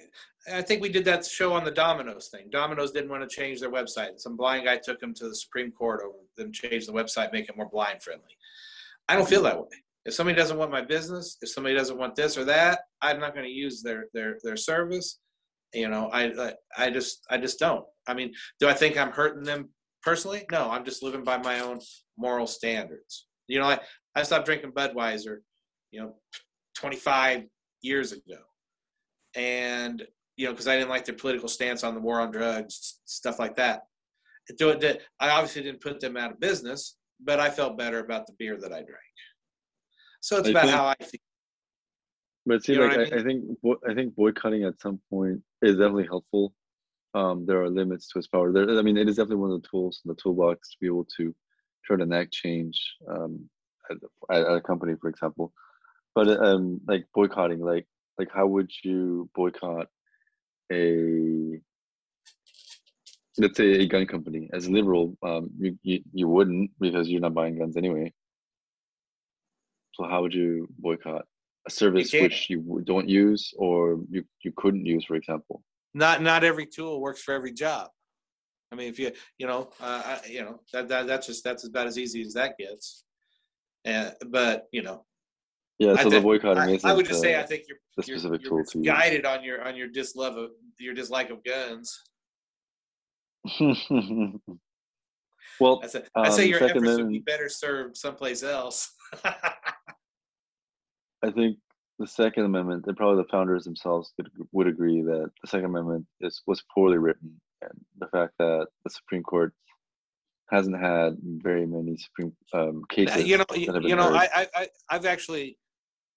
I think we did that show on the Domino's thing. Domino's didn't want to change their website. Some blind guy took them to the Supreme Court over them change the website, make it more blind friendly. I don't feel that way. If somebody doesn't want my business, if somebody doesn't want this or that, I'm not going to use their their their service. You know, I I- just I just don't. I mean, do I think I'm hurting them personally? No, I'm just living by my own moral standards. You know, I, I stopped drinking Budweiser, you know, 25 years ago. And, you know, because I didn't like their political stance on the war on drugs, stuff like that. I obviously didn't put them out of business, but I felt better about the beer that I drank. So it's I about think- how I feel. But see, You like I I, I think I think boycotting at some point is definitely helpful. Um, there are limits to its power. There, I mean, it is definitely one of the tools in the toolbox to be able to try to enact change um, at, at a company, for example. But um, like boycotting, like like how would you boycott a let's say a gun company as a liberal um, you, you you wouldn't because you're not buying guns anyway so how would you boycott a service can't. which you don't use or you, you couldn't use for example Not not every tool works for every job. I mean, if you you know, uh, you know that, that that's just that's about as easy as that gets. And but you know, yeah I so the boycotting I, isn't I would just say I uh, think you're the you're, specific you're tool to use. guided on your on your dislove of your dislike of guns. well I say I say Um, your efforts would be better served someplace else. I think the Second Amendment, and probably the founders themselves would, would agree that the Second Amendment is was poorly written, and the fact that the Supreme Court hasn't had very many Supreme um, cases. you know, you, know, heard. I, I I've actually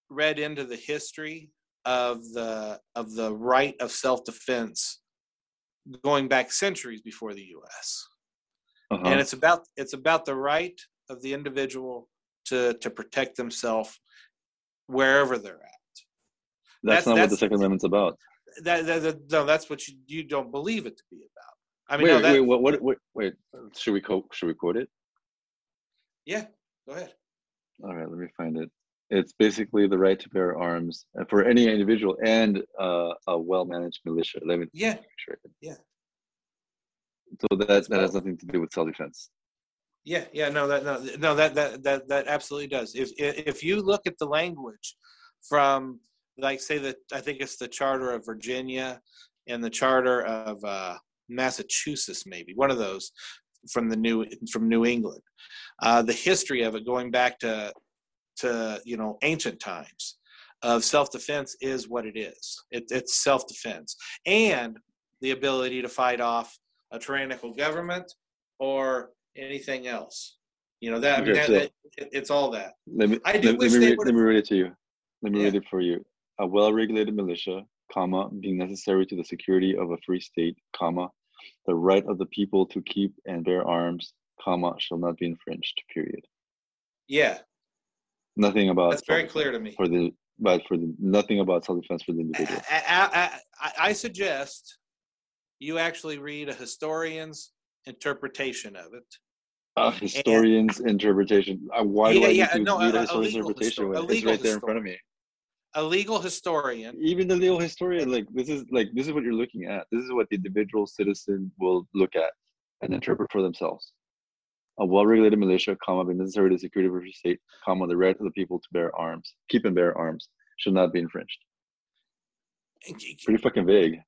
read into the history of the of the right of self defense going back centuries before the U.S. Uh-huh. and it's about it's about the right of the individual to to protect themselves wherever they're at. that's, that's- not what the Second Amendment's about. That, that, that- no, that's what you you don't believe it to be about. I mean, wait, no, that, wait, what, what, wait, wait, should we quote? Should we quote it? yeah, Go ahead. All right, let me find it. It's basically the right to bear arms for any individual and uh, a well-managed militia. Let me Yeah. sure. Yeah. So that that has nothing to do with self-defense. Yeah, yeah, no, that no, no, that that that that absolutely does. If if you look at the language from like say that I think it's the Charter of Virginia and the Charter of uh, Massachusetts, maybe one of those from the new from New England, uh, the history of it going back to to you know ancient times of self-defense is what it is. It, it's self-defense and the ability to fight off a tyrannical government or anything else. You know that, I mean, that, that it's all that. Let me I do let, wish let me read, let me read it to you. Let me Yeah. read it for you. A well-regulated militia, comma, being necessary to the security of a free state, comma, the right of the people to keep and bear arms, comma, shall not be infringed. Period. Yeah, Nothing about that's very clear to me. for the but for the nothing about self-defense for the individual. I, I, I, I suggest you actually read a historian's interpretation of it. A historian's interpretation. Uh, why do I yeah, need to no, read a- a historian's legal interpretation histor- it's right there in front of me? A legal historian. Even the legal historian, like this is like this is what you're looking at. This is what the individual citizen will look at and interpret for themselves. A well-regulated militia, comma, being necessary to the security of free state, comma, the right of the people to bear arms, keep and bear arms, should not be infringed. Pretty fucking vague.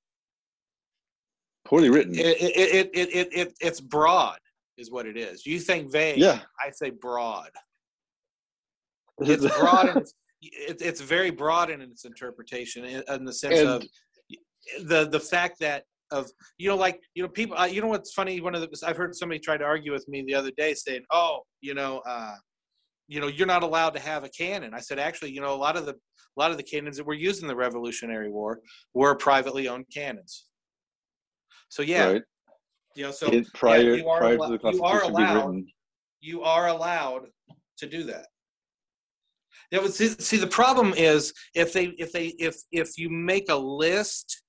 Poorly written. It, it, it, it, it, it, it's broad, is what it is. You think vague. yeah. I say broad. It's broad. And it's, it, it's very broad in its interpretation, in, in the sense And- of the the fact that of you know like you know people uh, you know what's funny one of the I've heard somebody try to argue with me the other day saying oh you know uh you know you're not allowed to have a cannon I said actually you know a lot of the a lot of the cannons that were used in the Revolutionary War were privately owned cannons so yeah Right. You know so It- prior you are prior to the you are Constitution allowed- written. you are allowed to do that. Yeah, but see, see, the problem is if they if they if if you make a list,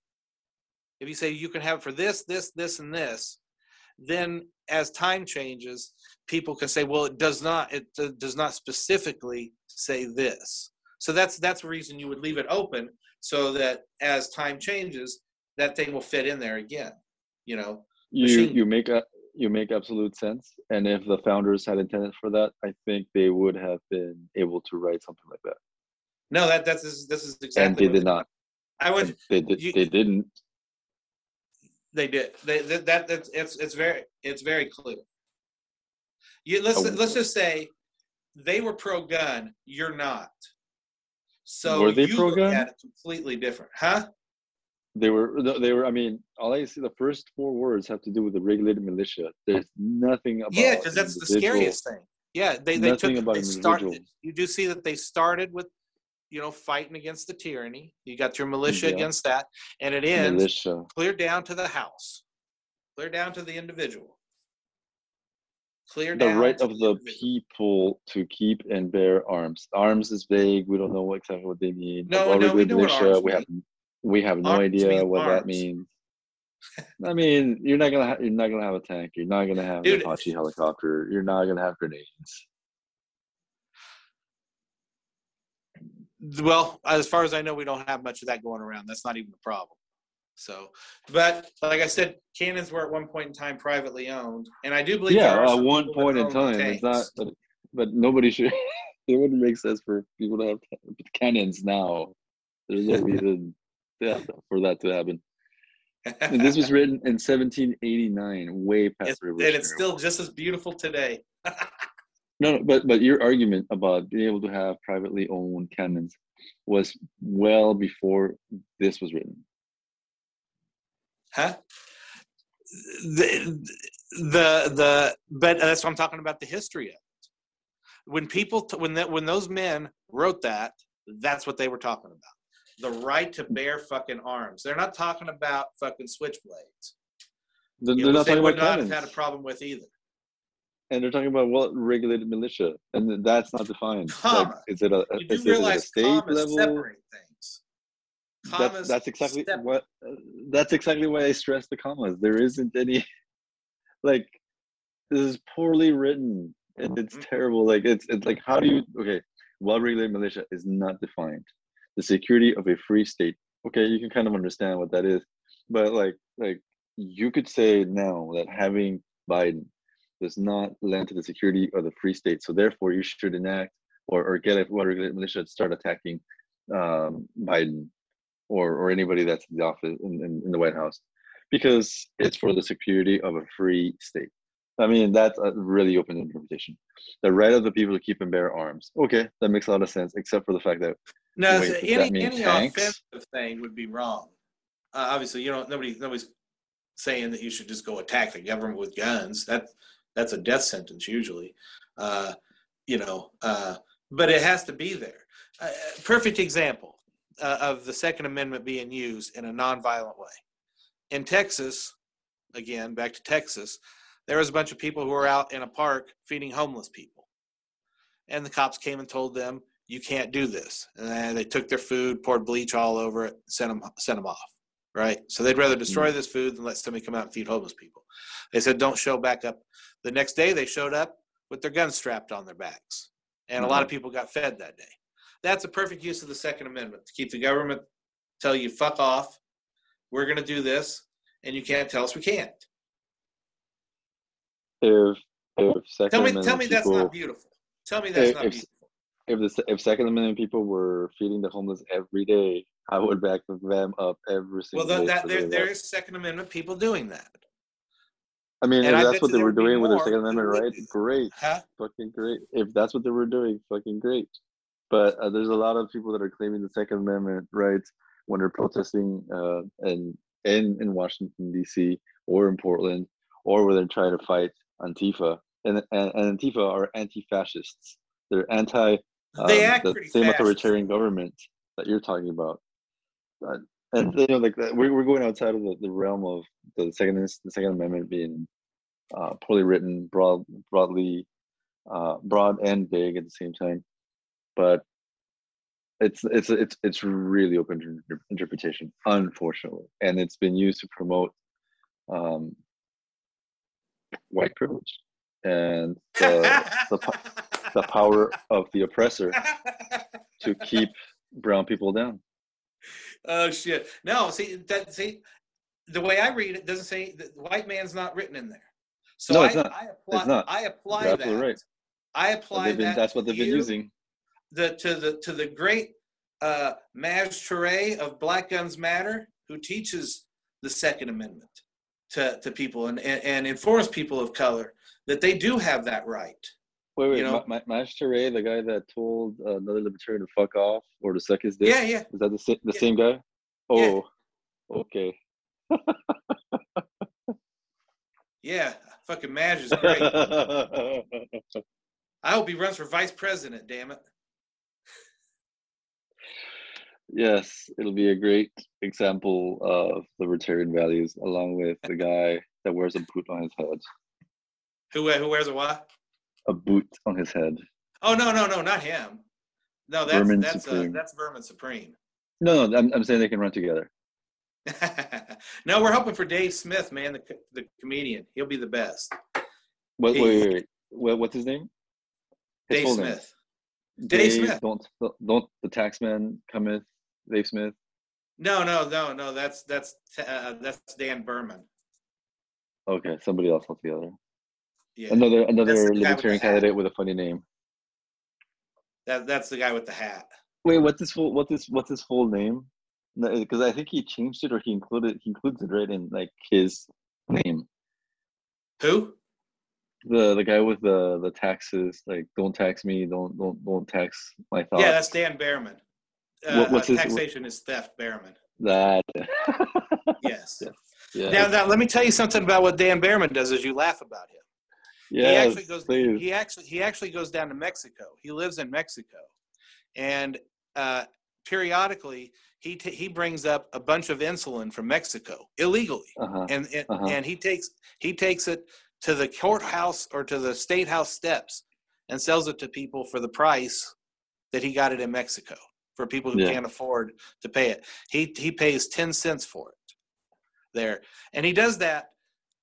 if you say you can have it for this, this, this, and this, then as time changes, people can say, well, it does not it does not specifically say this. So that's that's the reason you would leave it open so that as time changes, that thing will fit in there again. You know, you machine- you make a you make absolute sense and if the founders had intended for that i think they would have been able to write something like that no, that that's this, this is exactly. and they did not I would they did you- they didn't They did. They that, that that's it's it's very it's very clear. You let's Oh. let's just say they were pro gun. You're not. So Were they you pro-gun? look at it completely different, huh? They were they were i mean all i see the first four words have to do with the regulated militia there's nothing about yeah, because that's the scariest thing. Yeah, they they took they started. You do see that they started with, you know, fighting against the tyranny. You got your militia Yeah. against that, and it ends militia clear down to the house, clear down to the individual. Clear the right of the people to keep and bear arms arms is vague we don't know exactly what they mean No, no, we well-regulated know what militia, arms we have we have no Arms idea what that means. I mean you're not gonna ha- you're not gonna have a tank. You're not gonna have Dude. an apache helicopter. You're not gonna have grenades. Well, as far as I know, we don't have much of that going around. That's not even a problem. So, but like I said, cannons were at one point in time privately owned, and I do believe yeah at some one point in time it's not but, but nobody should it wouldn't make sense for people to have cannons now. There's no reason yeah, for that to happen and this was written in 1789 way past It's- and it's still just as beautiful today. no, no but but your argument about being able to have privately owned cannons was well before this was written Huh? The, the the but that's what I'm talking about the history of it. When people t- when that when those men wrote that, that's what they were talking about. The right to bear fucking arms. They're not talking about fucking switchblades. they're, they're not they talking would about not cannons had a problem with either. and they're talking about well regulated militia and that's not defined like, is it a You do is, it a realize state level? separate things. that's, that's exactly separate. what uh, that's exactly why i stress the commas there isn't any like this is poorly written and it's Mhm. terrible. Like it's it's like how do you okay? Well-regulated militia is not defined. The security of a free state. Okay, you can kind of understand what that is, but like like you could say now that having Biden does not lend to the security of the free state. So therefore, you should enact or, or get a well-regulated militia to start attacking um, Biden or or anybody that's in the office in, in, in the White House because it's for the security of a free state. I mean, that's a really open interpretation. The right of the people to keep and bear arms. Okay, that makes a lot of sense, except for the fact that No, Wait, so any any tanks? offensive thing would be wrong. Uh, obviously, you know nobody nobody's saying that you should just go attack the government with guns. That that's a death sentence usually. Uh, you know, uh, but it has to be there. Uh, perfect example uh, of the Second Amendment being used in a nonviolent way. In Texas, again back to Texas, there was a bunch of people who were out in a park feeding homeless people, and the cops came and told them you can't do this. And they took their food, poured bleach all over it, sent them sent them off. Right. So they'd rather hmm. destroy this food than let somebody come out and feed homeless people. They said don't show back up. The next day they showed up with their guns strapped on their backs, and a lot of hmm. people got fed that day. That's a perfect use of the Second Amendment to keep the government tell you fuck off. We're going to do this, and you can't tell us we can't. if if Second Tell me, Amendment tell me that's not beautiful. Tell me that's If- not beautiful. If the if Second Amendment people were feeding the homeless every day, I would back them up every Well, single that, day. that for there, there Second Amendment people doing that. I mean, and if I that's what they were doing with their Second Amendment right, great, Huh? fucking great. If that's what they were doing, fucking great. But uh, there's a lot of people that are claiming the Second Amendment rights when they're protesting uh, in in in Washington D.C. or in Portland, or when they're trying to fight Antifa. And and, and Antifa are anti-fascists. They're anti They um, act the pretty same fascist. authoritarian government that you're talking about. Uh, and you know, like that, we're we're going outside of the, the realm of the second the Second Amendment being uh, poorly written, broad broadly uh, broad and vague at the same time. But it's it's it's it's really open to interpretation, unfortunately, and it's been used to promote um, white privilege and the, the the power of the oppressor to keep brown people down. oh shit! No, see that see the way I read it doesn't say the white man's not written in there. So No, I, it's not. I apply, It's not. I apply You're that. right. I apply been, that. that's what they've been you, using. The to the to the great uh, Maj Touré of Black Guns Matter, who teaches the Second Amendment to to people and, and and informs people of color that they do have that right. Wait, wait, you know- Ma- Ma- Maj Touré, the guy that told uh, another libertarian to fuck off or to suck his dick. Yeah, yeah. Is that the, the Yeah. same guy? Yeah. Oh, okay. Yeah, fucking Maj is great. I hope he runs for vice president. Damn it. yes, it'll be a great example of libertarian values, along with the guy that wears a boot on his head. Who who wears a what? A boot on his head. Oh no no no not him. No, that's Vermin that's uh, Supreme. that's Vermin Supreme. No, no, I'm, I'm saying they can run together. no, we're hoping for Dave Smith, man, the the comedian. He'll be the best. Wait, Hey. wait, wait, wait. What, what's his name? His Dave full name. Smith. Dave Smith. Don't, don't the taxman cometh, Dave Smith. No no no no. That's that's uh, that's Dan Behrman. Okay, somebody else altogether. Yeah, Another another libertarian hat. candidate with a funny name. that that's the guy with the hat. Wait, what's his full what's his what's his full name? Because I think he changed it or he included he includes it right in like his name. Who? The the guy with the the taxes like don't tax me, don't don't don't tax my thoughts. Yeah, that's Dan Behrman. Uh, What- what's uh, his- taxation is theft, Behrman. that. Yes. Now, now, let me tell you something about what Dan Behrman does. As you laugh about him. He actually goes please. he actually he actually goes down to mexico he lives in mexico and uh, periodically he t- he brings up a bunch of insulin from mexico illegally uh-huh. and and, Uh-huh. and he takes he takes it to the courthouse or to the state house steps and sells it to people for the price that he got it in mexico for people who Yeah. can't afford to pay it he he pays 10 cents for it there and he does that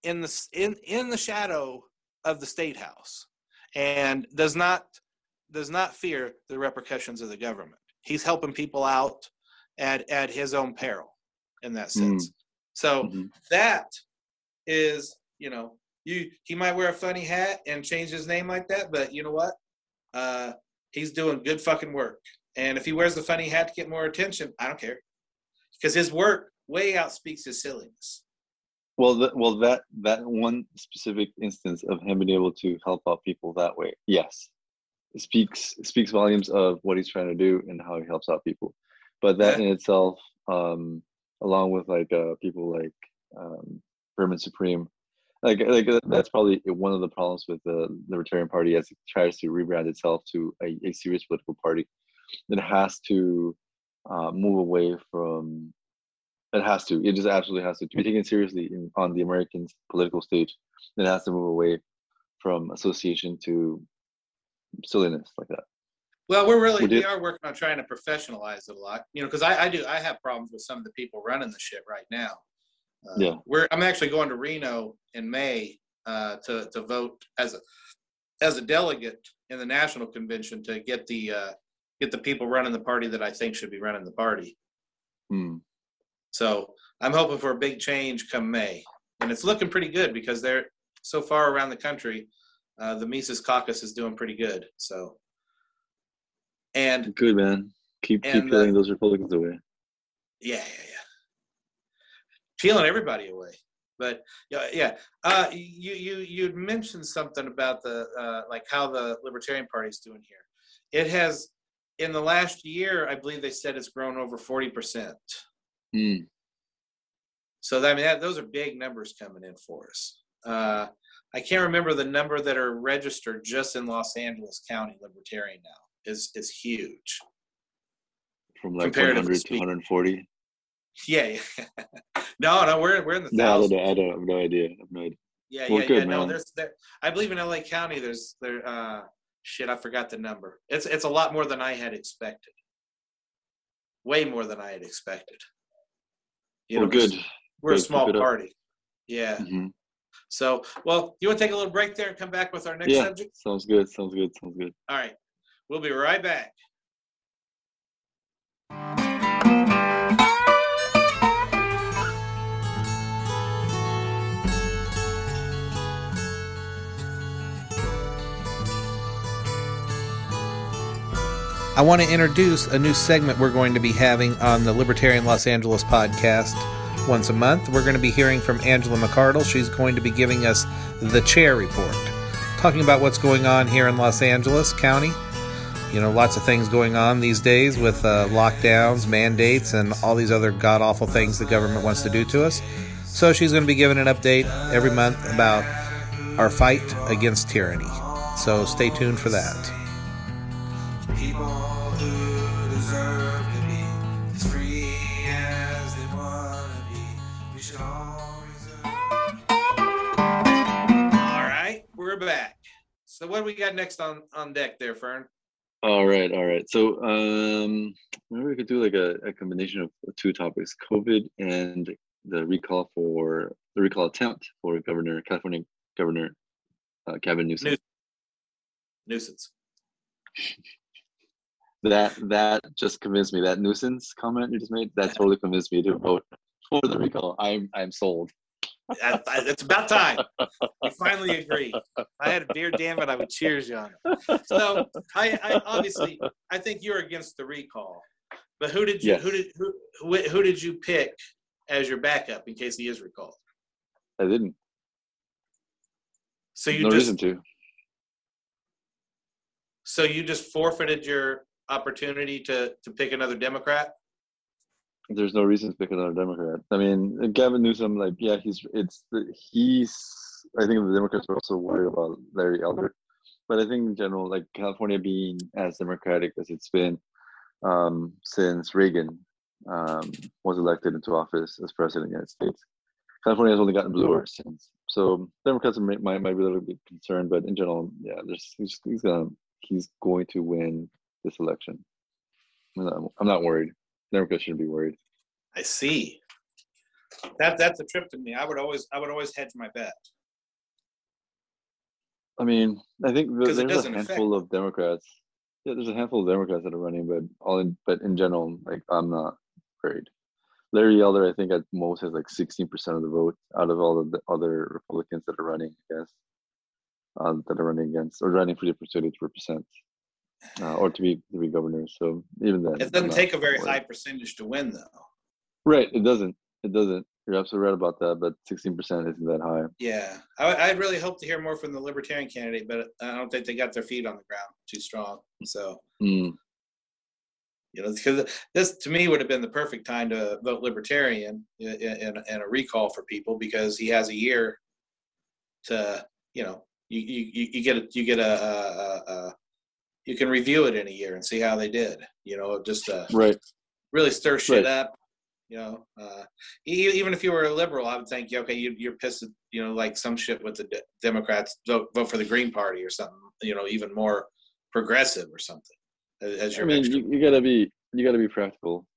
in the in in the shadow of the state house and does not does not fear the repercussions of the government. He's helping people out at at his own peril in that sense. So Mhm. that is, you know, you he might wear a funny hat and change his name like that, but you know what? Uh, he's doing good fucking work. And if he wears the funny hat to get more attention, I don't care, because his work way outspeaks his silliness. Well, the, well, that that one specific instance of him being able to help out people that way, yes, speaks speaks volumes of what he's trying to do and how he helps out people. But that in itself, um, along with like uh, people like um, Vermin Supreme, like like uh, that's probably one of the problems with the Libertarian Party as it tries to rebrand itself to a, a serious political party. It has to uh, move away from it has to. It just absolutely has to. To be taken seriously in, on the American political stage, it has to move away from association to silliness like that. Well, we're really We we are working on trying to professionalize it a lot, you know, because I, I do I have problems with some of the people running the shit right now. Uh, Yeah. we're I'm actually going to Reno in May uh, to to vote as a as a delegate in the national convention to get the uh, get the people running the party that I think should be running the party. Hmm. So I'm hoping for a big change come May, and it's looking pretty good because they're so far around the country. Uh, the Mises Caucus is doing pretty good. So, and Good man. Keep keep And, uh, peeling those Republicans away. Yeah, yeah, yeah. Peeling everybody away. But yeah, yeah. Uh, you you you mentioned something about the uh, like how the Libertarian Party's doing here. It has in the last year, I believe they said it's grown over forty percent. Hmm. So I mean, that, those are big numbers coming in for us. Uh, I can't remember the number that are registered just in Los Angeles County Libertarian now is is huge. From like Comparatively 100 to speaking. 140. Yeah, yeah. no, no, we're we're in the No, I don't, I don't I have no idea. I have no idea. Yeah, Well, yeah, good, yeah. No, there's there. I believe in LA County. There's there. Uh, shit, I forgot the number. It's it's a lot more than I had expected. Way more than I had expected. You well, know, good. We're a Good, keep small up. party. Yeah. Mhm. So, well, you want to take a little break there and come back with our next Yeah, subject? sounds good. Sounds good. Sounds good. All right. We'll be right back. I want to introduce a new segment we're going to be having on the Libertarian Los Angeles podcast once a month. We're going to be hearing from Angela McArdle. She's going to be giving us the chair report, talking about what's going on here in Los Angeles County. You know, lots of things going on these days with uh, lockdowns, mandates, and all these other god awful things the government wants to do to us. So she's going to be giving an update every month about our fight against tyranny. So stay tuned for that. People who deserve to be as free as they want to be. We should all reserve. All right, we're back. So, what do we got next on on deck there, Fern? All right, all right. So, um, maybe we could do like a, a combination of two topics: COVID and the recall for the recall attempt for Governor California Governor uh, Gavin Newsom. Newsom. Nuisance. That that just convinced me. That nuisance comment you just made that totally convinced me to vote for the recall. I'm I'm sold. It's about time. We finally agree. I had a beer, damn it, I would cheers you on it. So, I, I obviously, I think you're against the recall. But who did you Yes. who did who, who who did you pick as your backup in case he is recalled? I didn't. So you no just reason to. so you just forfeited your opportunity to to pick another Democrat. There's no reason to pick another Democrat. I mean, Gavin Newsom, like, yeah, he's it's he's. I think the Democrats are also worried about Larry Elder, but I think in general, like California being as democratic as it's been um, since Reagan um, was elected into office as president of the United States, California has only gotten bluer since. So Democrats might might, be a little bit concerned, but in general, yeah, there's he's, he's gonna he's going to win this election. I'm not, I'm not worried. Democrats shouldn't be worried. I see. That that's a trip to me. I would always I would always hedge my bet. I mean, I think th- 'Cause it there's a doesn't affect- handful of Democrats. Yeah, there's a handful of Democrats that are running, but all in, but in general, like I'm not afraid. Larry Elder, I think at most has like 16% of the vote out of all of the other Republicans that are running against, uh, that are running against or running for the opportunity to represent uh, or to be to be governor. So even then, It doesn't take a very worried. high percentage to win, though. Right, it doesn't. It doesn't. You're absolutely right about that. But 16% isn't that high. Yeah, I, I'd really hope to hear more from the Libertarian candidate, but I don't think they got their feet on the ground too strong. So Mm, you know, because this to me would have been the perfect time to vote Libertarian in, in, in a recall for people because he has a year to, you know, you you, you- get a, you get a, a you can review it in a year and see how they did. You know, just uh, right. really stir shit Right. up. You know, uh, even if you were a liberal, I would think, okay, you, you're pissed. At, you know, like some shit with the De- Democrats vote vote for the Green Party or something. You know, even more progressive or something. As, as I mean, extra- you, you gotta be you gotta be practical.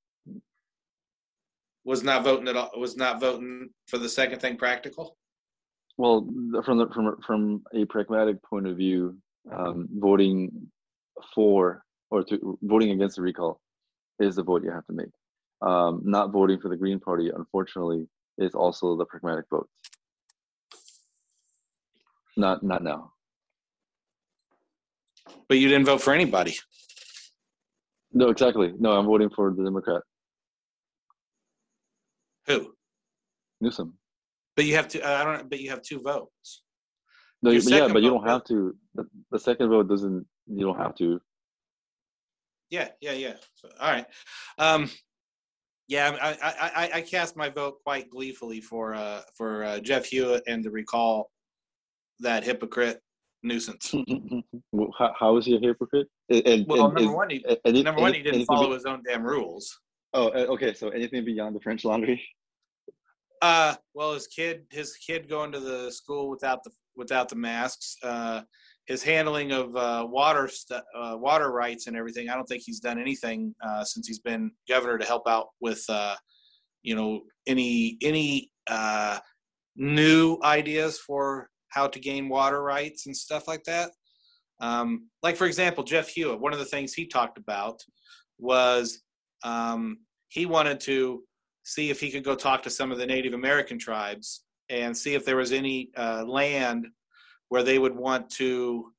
was not voting at all. Was not voting for the second thing practical. Well, from the from from a pragmatic point of view, um, voting for or to voting against the recall is the vote you have to make. Um, not voting for the Green Party, unfortunately, is also the pragmatic vote. Not not now. But you didn't vote for anybody. No, exactly. No, I'm voting for the Democrat Who? Newsom. But you have to. I don't. But you have two votes. No, Your but yeah, but you don't have to. The, the second vote doesn't. You don't have to. Yeah, yeah, yeah. So, all right. Um, yeah, I, I, I, I cast my vote quite gleefully for uh, for uh, Jeff Hewitt and to recall that hypocrite nuisance. Well, how, how is he a hypocrite? And, and, Well, and number one, he, a- any- number one, he didn't follow his own damn rules. Oh, uh, okay. So anything beyond the French Laundry? Uh, well, his kid, his kid going to the school without the without the masks. Uh, his handling of uh, water stu- uh, water rights and everything. I don't think he's done anything uh, since he's been governor to help out with, uh, you know, any any uh, new ideas for how to gain water rights and stuff like that. Um, like for example, Jeff Hewitt. One of the things he talked about was um, he wanted to see if he could go talk to some of the Native American tribes and see if there was any uh, land where they would want to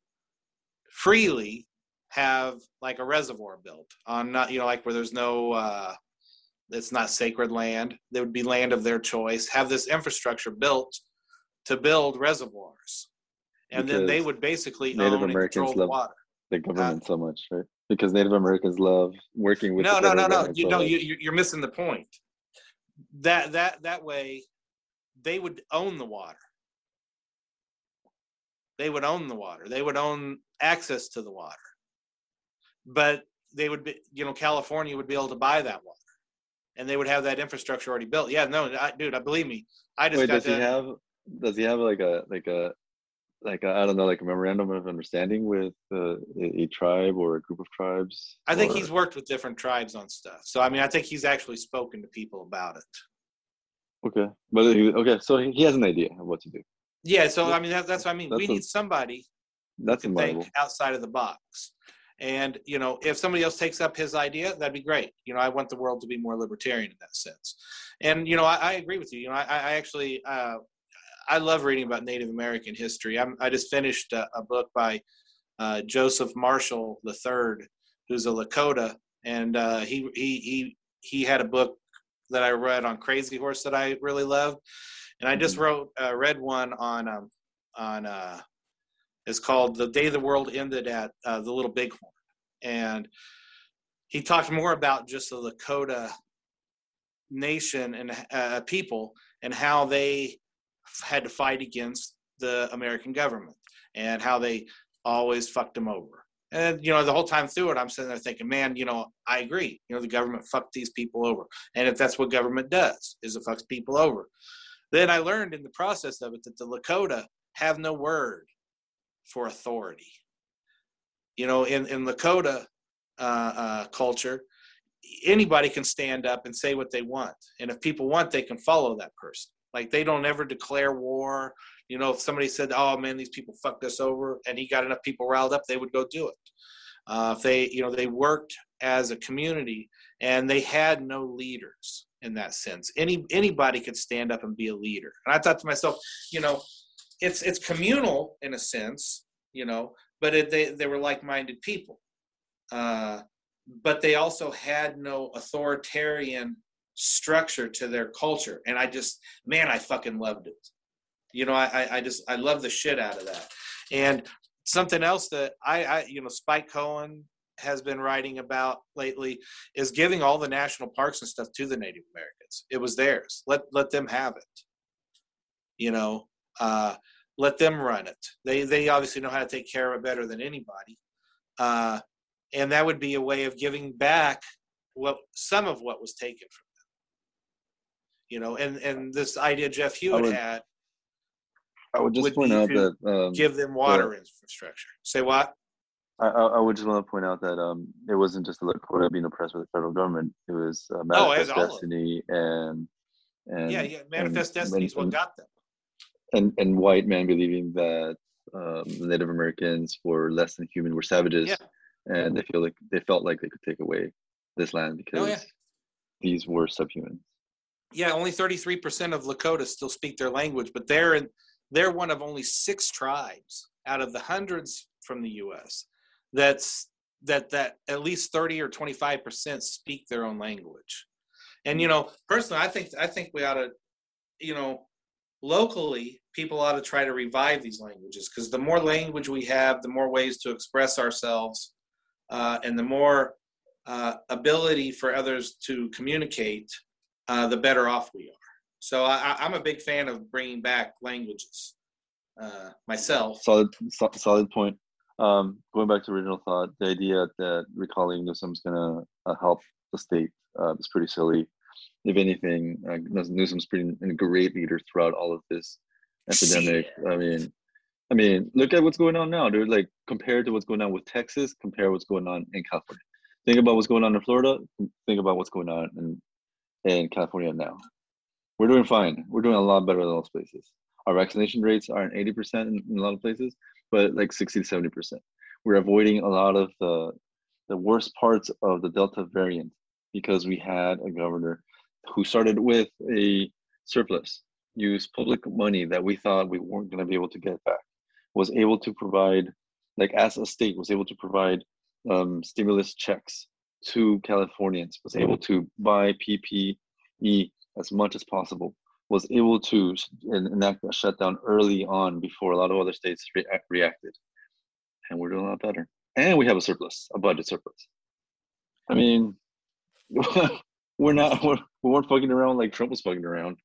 freely have like a reservoir built on not you know like where there's no uh it's not sacred land. There would be land of their choice have this infrastructure built to build reservoirs. And then they would basically Native own and Americans love water. The government so much, right? Because Native Americans love working with. no no no no. you know you- you're missing the point. That that that way they would own the water they would own the water. They would own access to the water. But they would be you know california would be able to buy that water. And they would have that infrastructure already built. Yeah no I, dude i believe me. I just Wait, got does he have? Does he have like a like a like I don't know like a memorandum of understanding with uh, a, a tribe or a group of tribes? i think or- he's worked with different tribes on stuff. So i mean i think he's actually spoken to people about it. Okay, but he, okay, so he, he has an idea of what to do. Yeah so i mean that, that's what i mean we a- need somebody That's admirable. think outside of the box. And you know, if somebody else takes up his idea, that'd be great. You know, I want the world to be more libertarian in that sense. And you know, I, I agree with you. You know, I, I actually uh, I love reading about Native American history. I'm, I just finished a, a book by uh, Joseph Marshall III, who's a Lakota, and uh, he he he he had a book that I read on Crazy Horse that I really loved, and I just wrote uh, read one on um, on uh, it's called "The Day the World Ended at uh, the Little Bighorn," and he talked more about just the Lakota nation and uh, people and how they had to fight against the American government and how they always fucked them over. And you know, the whole time through it, I'm sitting there thinking, man, you know, I agree. You know, the government fucked these people over, and if that's what government does, is it fucks people over. Then I learned in the process of it that the Lakota have no word for authority. You know, in in Lakota uh, uh, culture, anybody can stand up and say what they want, and if people want, they can follow that person. Like they don't ever declare war. You know, if somebody said, "Oh man, these people fucked us over," and he got enough people riled up, they would go do it. Uh, if they, you know, they worked as a community and they had no leaders in that sense. Any anybody could stand up and be a leader. And I thought to myself, you know, it's it's communal in a sense, you know, but it, they they were like-minded people. Uh, but they also had no authoritarian structure to their culture, and I just, man, I fucking loved it. You know, I I just I love the shit out of that. And something else that I, I you know, Spike Cohen has been writing about lately is giving all the national parks and stuff to the Native Americans. It was theirs. Let let them have it. You know, uh, let them run it. They they obviously know how to take care of it better than anybody. Uh, and that would be a way of giving back what some of what was taken from them. You know, and and this idea Jeff Hewitt would- had I would just would point out that um, give them water infrastructure. Say what? I, I would just want to point out that um, it wasn't just the Lakota being oppressed by the federal government. It was uh, Oh, Manifest it. Destiny and and yeah, yeah. Manifest and- Destiny is what got them. and and white men believing that um, Native Americans were less than human, were savages, Yeah. and they feel like they felt like they could take away this land because Oh, yeah. these were subhuman. yeah, only 33% of Lakota still speak their language, but they're in, they're one of only six tribes out of the hundreds from the U.S. that's that that at least 30 or 25% speak their own language. And you know, personally, I think I think we ought to, you know, locally people ought to try to revive these languages because the more language we have, the more ways to express ourselves, uh, and the more uh, ability for others to communicate uh, the better off we are. So I, I- I'm a big fan of bringing back languages uh, myself. Solid, solid point. Um, going back to original thought, the idea that recalling Newsom is gonna uh, help the state uh, is pretty silly. If anything, uh, Newsom's been a great leader throughout all of this epidemic. I mean, I mean, look at what's going on now, dude. Like compared to what's going on with Texas, compare what's going on in California. Think about what's going on in Florida. Think about what's going on in in California now. We're doing fine. We're doing a lot better than those places. Our vaccination rates are at 80% in, in a lot of places, but like 60 to 70%. We're avoiding a lot of the the worst parts of the Delta variant because we had a governor who started with a surplus, used public money that we thought we weren't going to be able to get back, was able to provide, like as a state, was able to provide um, stimulus checks to Californians, was able to buy PPE as much as possible, was able to enact a shutdown early on before a lot of other states react, reacted. And we're doing a lot better. And we have a surplus, a budget surplus. I mean, we're not, we're, we weren't fucking around like Trump was fucking around.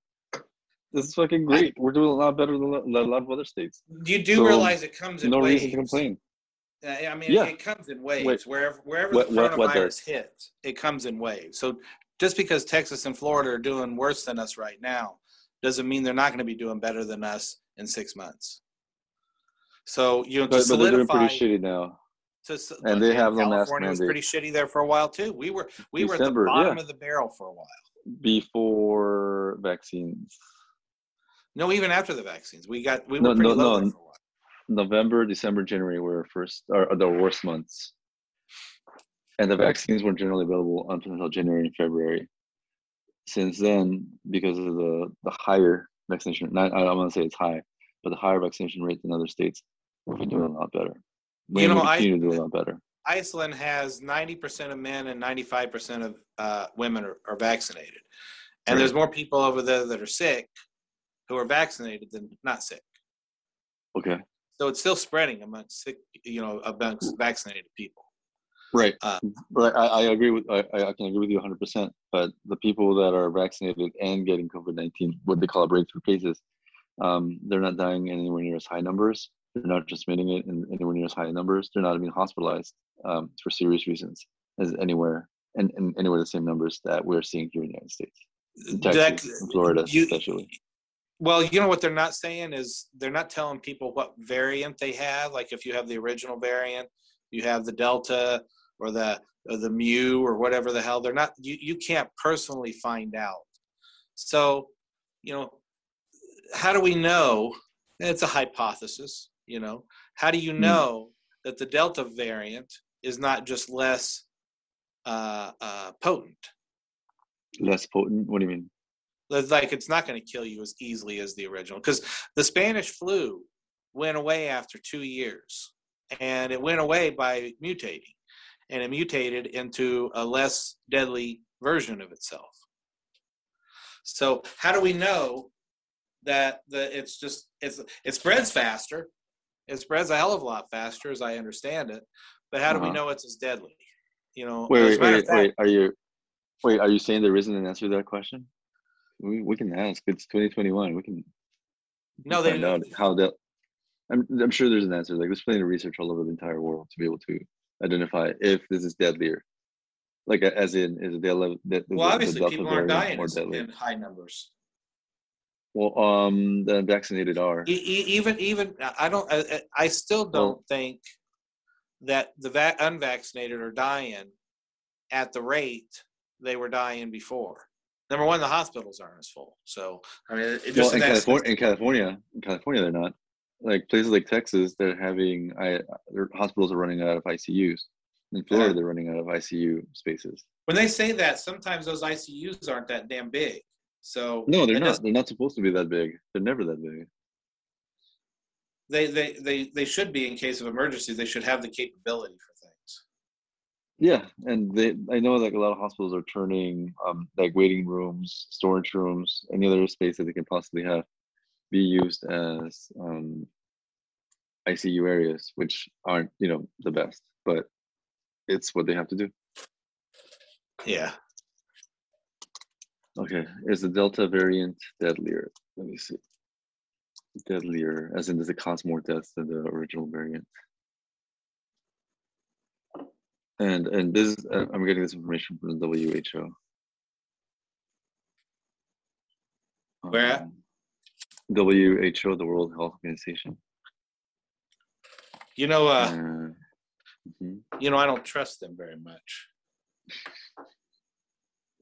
This is fucking great. We're doing a lot better than a lot of other states. You do So, realize it comes in waves. No waves. reason to complain. Uh, I mean, Yeah. it comes in waves. Wait. Wherever wherever What- the what- what coronavirus hits, it comes in waves. So just because Texas and Florida are doing worse than us right now, doesn't mean they're not going to be doing better than us in six months. So you know, But, but they're doing pretty shitty now. to, and they have no mask California was pretty shitty there for a while too. We were we were at the bottom yeah. of the barrel for a while. Before vaccines. No, even after the vaccines, we got we No, were pretty no, low no. for a while. November, December, January were first are the worst months. And the vaccines weren't generally available until January and February. Since then, because of the, the higher vaccination, not I don't want to say it's high, but the higher vaccination rate in other states, we've been doing a lot better. We You know, we I- continue to do a lot better. Iceland has 90% of men and 95% of uh, women are, are vaccinated. And Right. there's more people over there that are sick who are vaccinated than not sick. Okay. So it's still spreading amongst sick, you know, amongst vaccinated people. Right. Uh, Right. I, I agree with I, I can agree with you 100. percent But the people that are vaccinated and getting COVID 19, what they call breakthrough cases, um, they're not dying anywhere near as high numbers. They're not transmitting it in anywhere near as high numbers. They're not being hospitalized um, for serious reasons as anywhere and, and anywhere the same numbers that we're seeing here in the United States, in That- Texas, in Florida, you- especially. Well, you know what they're not saying is they're not telling people what variant they have. Like if you have the original variant, you have the Delta or the or the Mu or whatever the hell. They're not. You you can't personally find out. So, you know, how do we know it's a hypothesis. You know, how do you Hmm. know that the Delta variant is not just less uh, uh, potent? Less potent. What do you mean? Like it's not going to kill you as easily as the original because the Spanish flu went away after two years, and it went away by mutating, and it mutated into a less deadly version of itself. So how do we know that the it's just it's it spreads faster? It spreads a hell of a lot faster, as I understand it. But how do we Uh-huh. know it's as deadly? You know, Wait, wait, a matter of wait, fact- wait. Are you, wait, are you saying there isn't an answer to that question? We, we can ask. It's 2021. We can, no, they find out how that. I'm, I'm sure there's an answer. Like there's plenty of research all over the entire world to be able to identify if this is deadlier. Like as in, is it the ele- that the, well, the obviously, people aren't dying in high numbers. Well, um, the vaccinated are. Even even I don't I, I still don't Well- think that the va- unvaccinated are dying at the rate they were dying before. Number one, the hospitals aren't as full. So I mean, Well, in California, in California, in California, they're not. Like places like Texas, they're having I, their hospitals are running out of ICUs. In Florida, Yeah. they're running out of ICU spaces. when they say that, sometimes those ICUs aren't that damn big. So No, they're not. They're not supposed to be that big. They're never that big. They, they they they should be in case of emergency. They should have the capability for things. Yeah, and they I know like a lot of hospitals are turning um like waiting rooms, storage rooms, any other space that they can possibly have be used as um ICU areas, which aren't, you know, the best, but it's what they have to do. Yeah. Okay, is the Delta variant deadlier? Let me see. Deadlier, as in does it cause more deaths than the original variant? And and this is, uh, I'm getting this information from the WHO. Where? Um, WHO, the World Health Organization. You know, uh, mhm. you know, I don't trust them very much.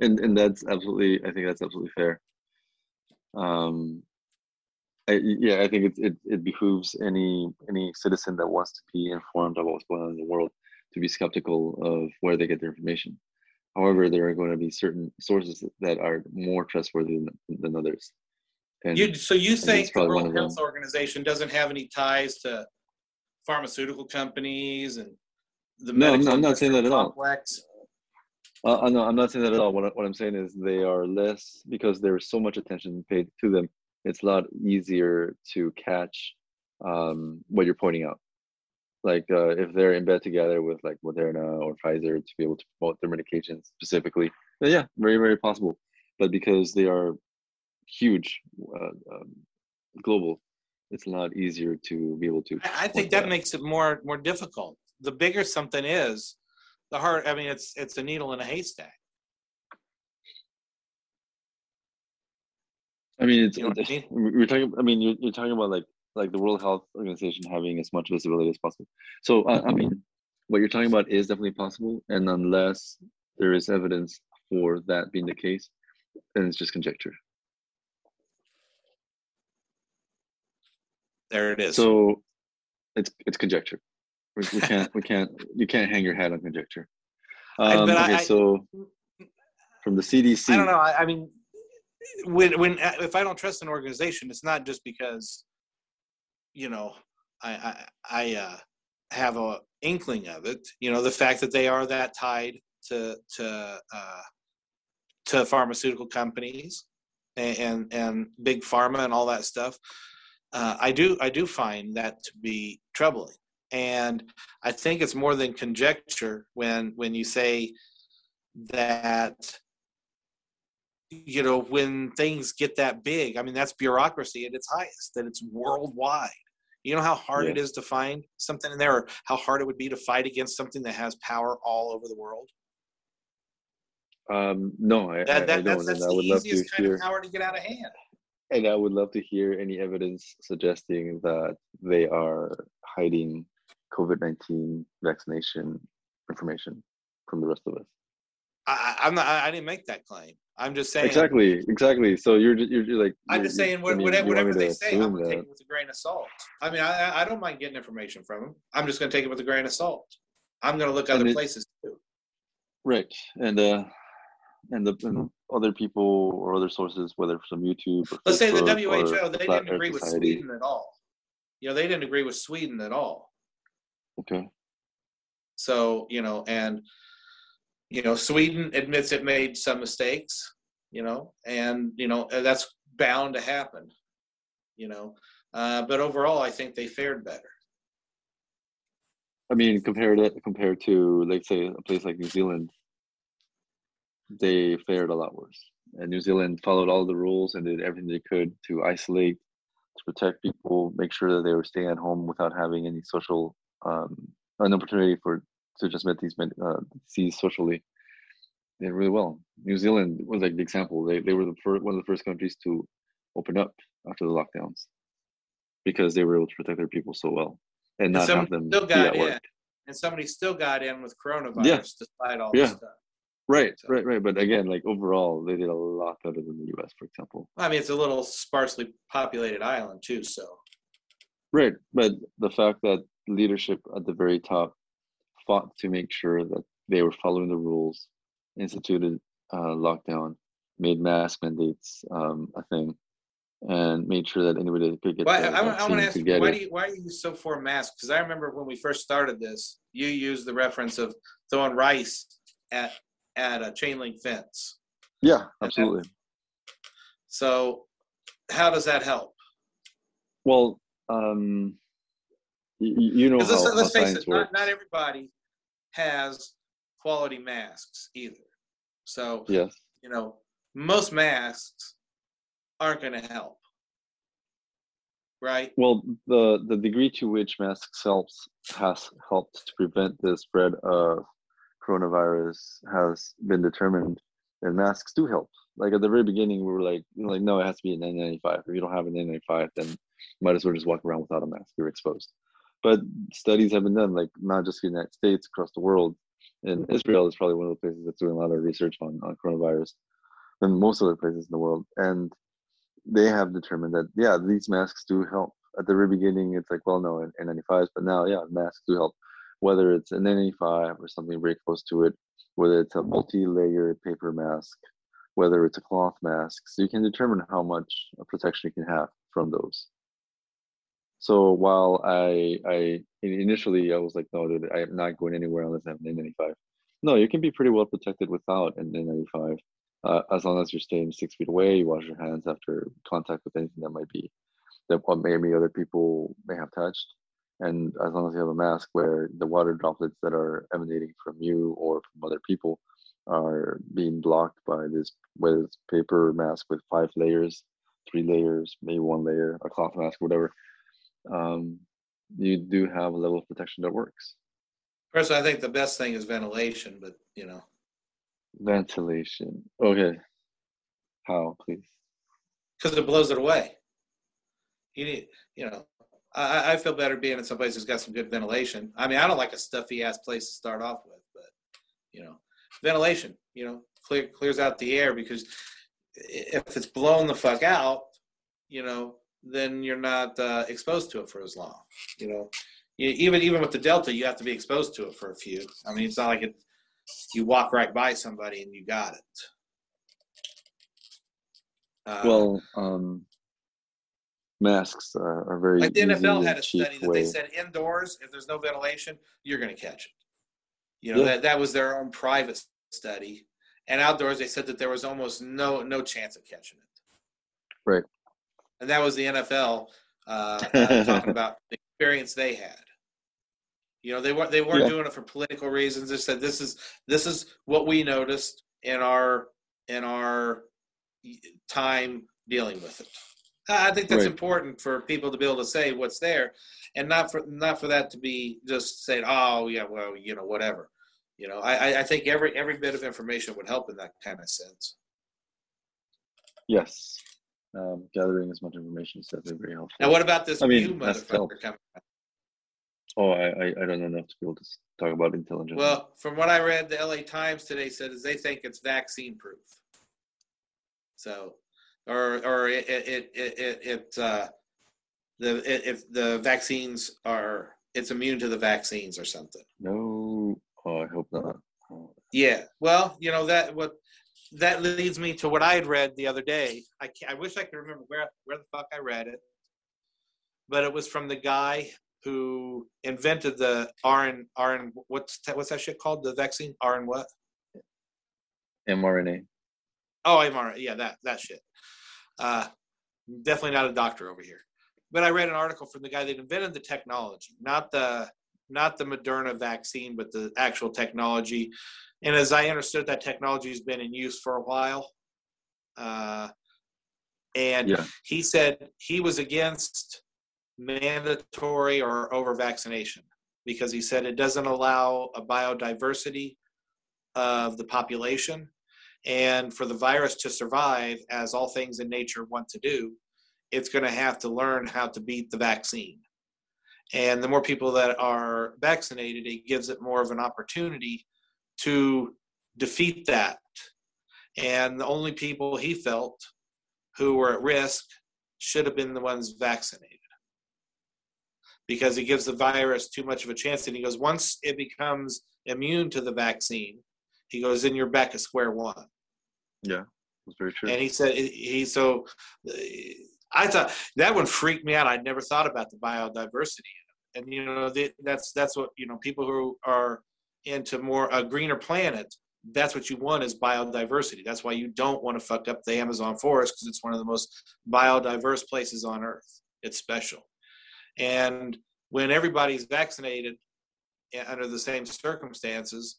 and and that's absolutely i think that's absolutely fair um I, yeah i think it, it it behooves any any citizen that wants to be informed about what's going on in the world to be skeptical of where they get their information however there are going to be certain sources that are more trustworthy than, than others and You so you think the World. Health Organization doesn't have any ties to pharmaceutical companies and the No, not- I'm not saying that at all. complex? Uh, uh, no, I'm not saying that at all. What, I- what I'm saying is they are less because there's so much attention paid to them. It's a lot easier to catch um, what you're pointing out. Like uh, if they're in bed together with like Moderna or Pfizer to be able to promote their medications specifically, yeah, very very possible. But because they are huge, uh, um, global, it's a lot easier to be able to. I, I think that out. makes it more more difficult. The bigger something is, the hard. I mean, it's it's a needle in a haystack. I mean, it's, You know what I it's- we- we're talking. I mean, you're, you're talking about like like the World Health Organization having as much visibility as possible. So, uh, I mean, what you're talking about is definitely possible, and unless there is evidence for that being the case, then it's just conjecture. There it is. So, it's it's conjecture. We, we can't we can't you can't hang your hat on conjecture. Um, I- okay, I- so from the CDC, I don't know. I, I mean, when when if I don't trust an organization, it's not just because, you know, I I, I uh, have a inkling of it. You know, the fact that they are that tied to to uh, to pharmaceutical companies and, and and big pharma and all that stuff. Uh, I do I do find that to be troubling, and I think it's more than conjecture when when you say that you know when things get that big i mean that's bureaucracy at its highest that it's worldwide you know how hard it Yeah. is to find something in there or how hard it would be to fight against something that has power all over the world um, no, I, I, that, I that, don't, that's, that's I the would love to easiest kind hear. of power to get out of hand And I would love to hear any evidence suggesting that they are hiding COVID 19 vaccination information from the rest of us. I, i'm not I, I didn't make that claim I'm just saying. Exactly, exactly. So you're you're, you're like. I'm you're- just saying what- whatever, whatever they say, I'm going to take it with a grain of salt. I mean, I, I- don't mind getting information from them. I'm just going to take it with a grain of salt. I'm going to look other it- places too. Right, and uh, and the and other people or other sources, whether from YouTube. Or Let's say the WHO, they Flat didn't Earth agree with Society. Sweden at all. You know, they didn't agree with Sweden at all. Okay. So, you know, and, you know, Sweden admits it made some mistakes, you know, and, you know, that's bound to happen, you know. Uh, but overall, I think they fared better. I mean, compared it compared to, like, say, a place like New Zealand, they fared a lot worse. And New Zealand followed all the rules and did everything they could to isolate, to protect people, make sure that they were staying at home without having any social, um, an opportunity for to transmit these men- uh, disease socially. They did really well. New Zealand was like the example. They they were the first, one of the first countries to open up after the lockdowns because they were able to protect their people so well and And not have them still be got at in. work. And somebody still got in with coronavirus Yeah. despite all Yeah. this stuff. Right, So- right, right. But again, like overall, they did a lot better than the U.S., for example. I mean, it's a little sparsely populated island too, so Right, but the fact that leadership at the very top fought to make sure that they were following the rules, instituted uh, lockdown, made mask mandates um, a thing, and made sure that anybody that could get Why, the I, I want to ask you, why do you why are you so for masks? Because I remember when we first started this, you used the reference of throwing rice at at a chain link fence. yeah, absolutely. So, how does that help? Well, um, y- y- you know how, let's, how let's face it, not, not everybody has quality masks either. So, yes. you know, most masks aren't going to help, right? Well, the the degree to which masks helps has helped to prevent the spread of coronavirus has been determined, and masks do help. Like at the very beginning, we were like, you know, like no, it has to be an N95. If you don't have an N95, then you might as well just walk around without a mask. You're exposed. But studies have been done, like not just in the United States, across the world. And mm-hmm. Israel is probably one of the places that's doing a lot of research on, on coronavirus than most other places in the world. And they have determined that yeah, these masks do help. At the very beginning, it's like well, no, N95s, but now yeah, masks do help. Whether it's an N95 or something very close to it, whether it's a multi-layer paper mask, whether it's a cloth mask, so you can determine how much protection you can have from those. So while I I initially I was like, no, dude, I'm not going anywhere unless I have an N95. No, you can be pretty well protected without an N95 uh, as long as you're staying six feet away, you wash your hands after contact with anything that might be that maybe other people may have touched, and as long as you have a mask where the water droplets that are emanating from you or from other people are being blocked by this whether it's paper mask with five layers, three layers, maybe one layer, a cloth mask, whatever, um, you do have a level of protection that works. Personally, I think the best thing is ventilation, but you know, Ventilation. Okay. How, please? because it blows it away. You need, you know, I, I feel better being in some place that's got some good ventilation. I mean, I don't like a stuffy ass place to start off with, but you know, ventilation, you know, clear clears out the air because if it's blown the fuck out, you know, then you're not uh, exposed to it for as long. You know, you, even even with the Delta, you have to be exposed to it for a few. I mean, it's not like it. You walk right by somebody and you got it. Uh, Well, um, masks are, are very like the NFL had a study that way. they said indoors, if there's no ventilation, you're going to catch it. You know Yeah. that that was their own private study, and outdoors they said that there was almost no no chance of catching it. Right. And that was the NFL uh, uh, talking about the experience they had. You know they weren't they weren't Yeah. doing it for political reasons. They said this is this is what we noticed in our in our time dealing with it. I I think that's Right. important for people to be able to say what's there, and not for not for that to be just saying, "Oh, yeah, well, you know, whatever." You know, I I- think every every bit of information would help in that kind of sense. Yes. Um, gathering as much information is definitely very helpful. Now, what about this I mean, new motherfucker coming? out? oh, I, I, I don't know enough to be able to talk about intelligence. Well, from what I read, the LA Times today said is they think it's vaccine proof. So, or or it it it it, it uh, the it, if the vaccines are it's immune to the vaccines or something. No, oh, I hope not. Yeah. Well, you know that what that leads me to what I had read the other day. I I wish I could remember where where the fuck I read it, but it was from the guy who invented the RN RN what's that, what's that shit called the vaccine RN what? mRNA. Oh, mRNA. Yeah, that that shit. Uh, definitely not a doctor over here. But I read an article from the guy that invented the technology, not the not the Moderna vaccine, but the actual technology. And as I understood, that technology has been in use for a while. Uh, and Yeah. he said he was against mandatory or over vaccination because he said it doesn't allow a biodiversity of the population. And for the virus to survive, as all things in nature want to do, it's going to have to learn how to beat the vaccine. And the more people that are vaccinated, it gives it more of an opportunity to defeat that. And the only people he felt who were at risk should have been the ones vaccinated because it gives the virus too much of a chance. And he goes, once it becomes immune to the vaccine, he goes, then you're back at square one. Yeah, that's very true. And he said he so uh, I thought that one freaked me out. I'd never thought about the biodiversity, and you know that's that's what you know people who are into more a greener planet. That's what you want is biodiversity. That's why you don't want to fuck up the Amazon forest because it's one of the most biodiverse places on Earth. It's special, and when everybody's vaccinated uh, under the same circumstances,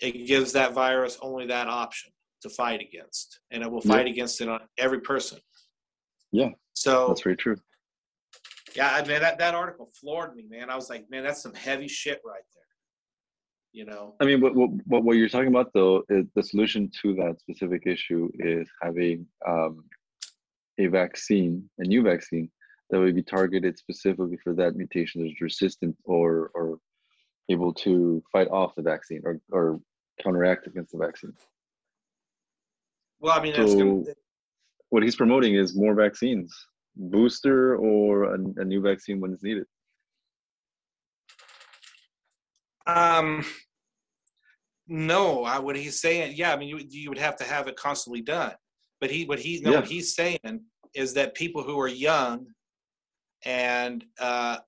it gives that virus only that option to fight against, and it will Yeah. fight against it on every person. Yeah, So That's very true. yeah, I mean that that article floored me, man. I was like, man, that's some heavy shit right there. You know? I mean, what what you're talking about though, is the solution to that specific issue is having um, a vaccine, a new vaccine that would be targeted specifically for that mutation that's resistant or or able to fight off the vaccine or, or counteract against the vaccine. Well, I mean, that's gonna, So what he's promoting is more vaccines, booster or a, a new vaccine when it's needed. Um, no, I what he's saying, yeah, I mean, you you would have to have it constantly done. But he, what he, no, what he's saying is that people who are young and uh,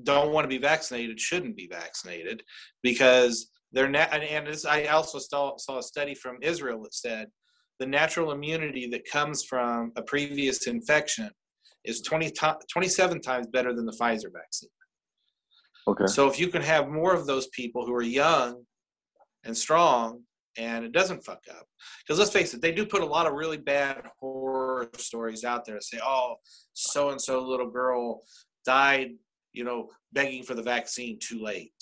don't want to be vaccinated shouldn't be vaccinated because they're not. And, and this, I also saw saw a study from Israel that said the natural immunity that comes from a previous infection is 20 to, 27 times better than the Pfizer vaccine. Okay. So if you can have more of those people who are young and strong and it doesn't fuck up. Because let's face it, they do put a lot of really bad horror stories out there. Say, oh, so and so little girl died, you know, begging for the vaccine too late.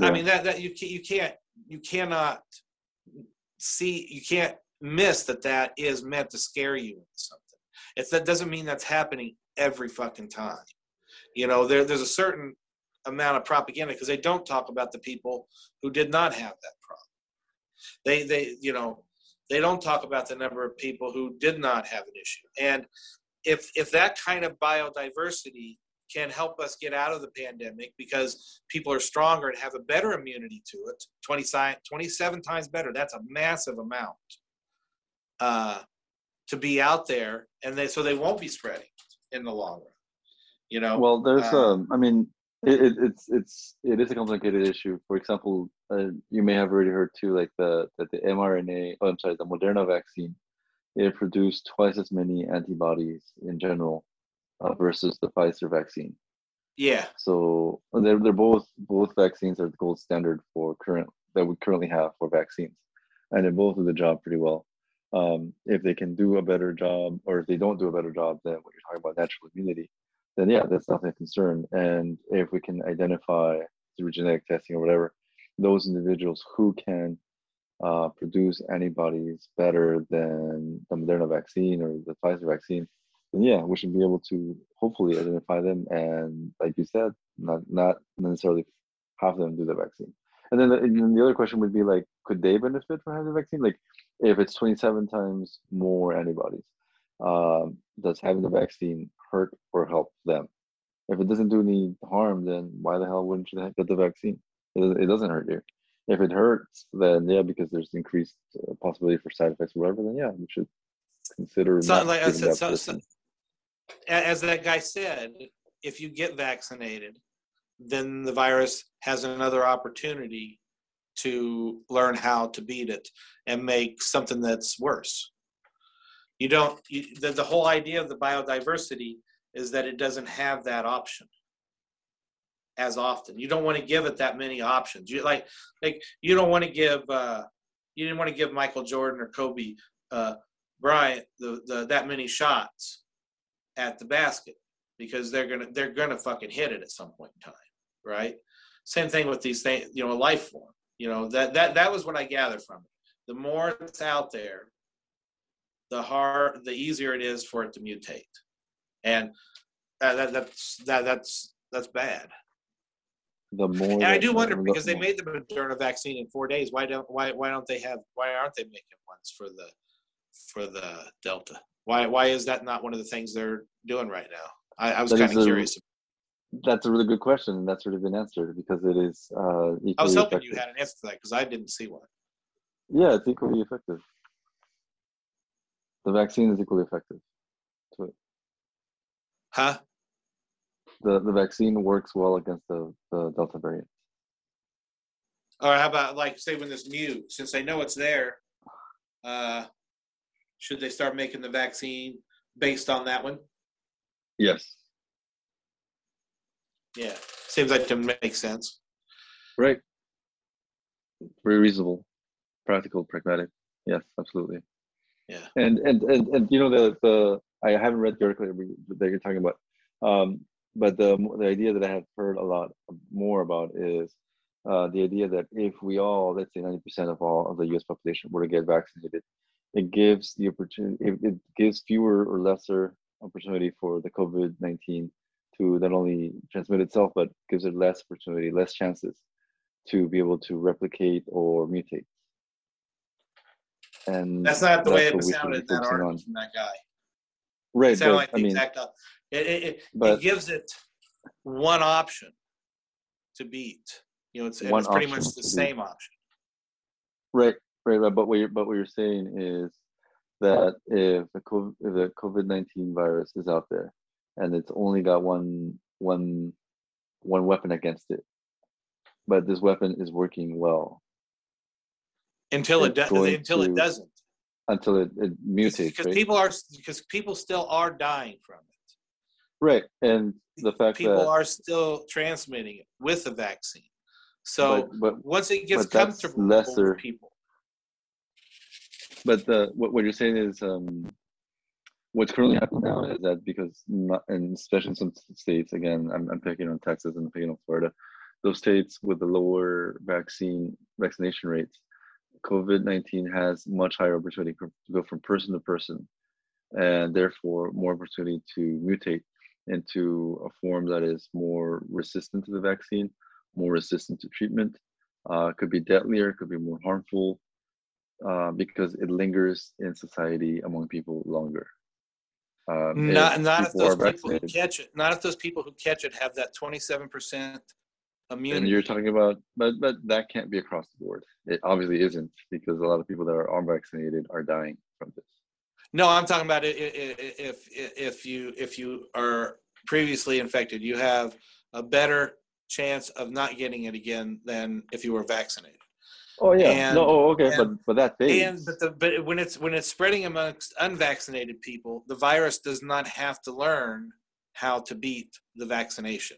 I mean that that you you can't you cannot see you can't miss that that is meant to scare you into something. It's that doesn't mean that's happening every fucking time. You know, there there's a certain amount of propaganda because they don't talk about the people who did not have that problem. They they you know they don't talk about the number of people who did not have an issue. And if if that kind of biodiversity can help us get out of the pandemic because people are stronger and have a better immunity to it 20, si- 27 times better that's a massive amount uh, to be out there and they so they won't be spreading in the long run you know Well, there's uh, um, I mean, it, it, it's it's it is a complicated issue. For example, uh, you may have already heard too, like the that the mRNA, oh, I'm sorry, the Moderna vaccine, it produced twice as many antibodies in general uh, versus the Pfizer vaccine. yeah So they're they're both both vaccines are the gold standard for current that we currently have for vaccines, and they both do the job pretty well. Um, if they can do a better job, or if they don't do a better job than what you're talking about natural immunity, then yeah, that's definitely a concern. And if we can identify through genetic testing or whatever, those individuals who can uh, produce antibodies better than the Moderna vaccine or the Pfizer vaccine, then yeah, we should be able to hopefully identify them and, like you said, not not necessarily have them do the vaccine. And then, the, and then the other question would be like, could they benefit from having the vaccine? Like, if it's 27 times more antibodies, um, does having the vaccine hurt or help them? If it doesn't do any harm, then why the hell wouldn't you get the vaccine? It, doesn't- it doesn't hurt you. If it hurts, then yeah, because there's increased uh, possibility for side effects or whatever, then yeah, you should consider So, not like I said, that so- so- As that guy said, if you get vaccinated, then the virus has another opportunity to learn how to beat it and make something that's worse. You don't, you, the, the whole idea of the biodiversity is that it doesn't have that option as often. You don't want to give it that many options. You like, like you don't want to give, uh, you didn't want to give Michael Jordan or Kobe uh, Bryant the, the that many shots at the basket because they're gonna they're gonna fucking hit it at some point in time, right? Same thing with these things, you know, a life form. You know that that that was what I gathered from it. The more it's out there, the hard, the easier it is for it to mutate, and that, that that's that that's that's bad. The more, And I do wonder because they made the Moderna vaccine in four days. Why don't why why don't they have why aren't they making ones for the for the Delta? Why why is that not one of the things they're doing right now? I, I was kind of curious. That's a really good question, and that's already been answered because it is uh, equally I was hoping effective. you had an answer to that because I didn't see one. Yeah, it's equally effective. The vaccine is equally effective. Huh? The the vaccine works well against the, the Delta variant. Or how about like say when this mu, since they know it's there, uh, should they start making the vaccine based on that one? Yes. Yeah, seems like to make sense. Right. Very reasonable, practical, pragmatic. Yes, absolutely. Yeah. And and and, and you know the the I haven't read the article that that you're talking about, um, but the the idea that I have heard a lot more about is uh, the idea that if we all, let's say, ninety percent of all of the U.S. population were to get vaccinated, it gives the opportunity. It, it gives fewer or lesser opportunity for the COVID nineteen to not only transmit itself, but gives it less opportunity, less chances to be able to replicate or mutate. And That's not the way it sounded that article on. from that guy. Right, It sounded but like I the mean, exact. It, it, it, but it gives it one option to beat. You know, it's, it's pretty much the to beat. same option. right, right, right. But what you're, but what you're saying is that if the COVID, if the COVID nineteen virus is out there, and it's only got one one one weapon against it, but this weapon is working well Until it does, until it doesn't. until it, it mutates, Because right? people are because people still are dying from it. right, and the fact People that are still transmitting it with the vaccine. So but, but once it gets comfortable lesser. people, But the what, what you're saying is um, what's currently happening now is that because not, and especially in some states, again, I'm, I'm picking on Texas and I'm picking on Florida, those states with the lower vaccine vaccination rates, COVID nineteen has much higher opportunity to go from person to person, and therefore more opportunity to mutate into a form that is more resistant to the vaccine, more resistant to treatment. Uh, could be deadlier, could be more harmful, uh, because it lingers in society among people longer. Um, not not if those people who catch it, not if those people who catch it have that twenty seven percent immunity. and you're talking about, but but that can't be across the board. It obviously isn't because a lot of people that are unvaccinated are dying from this. No, I'm talking about if if you if you are previously infected, you have a better chance of not getting it again than if you were vaccinated. Oh yeah, And- no, oh, okay, and- but but that And but the but when it's when it's spreading amongst unvaccinated people, the virus does not have to learn how to beat the vaccination.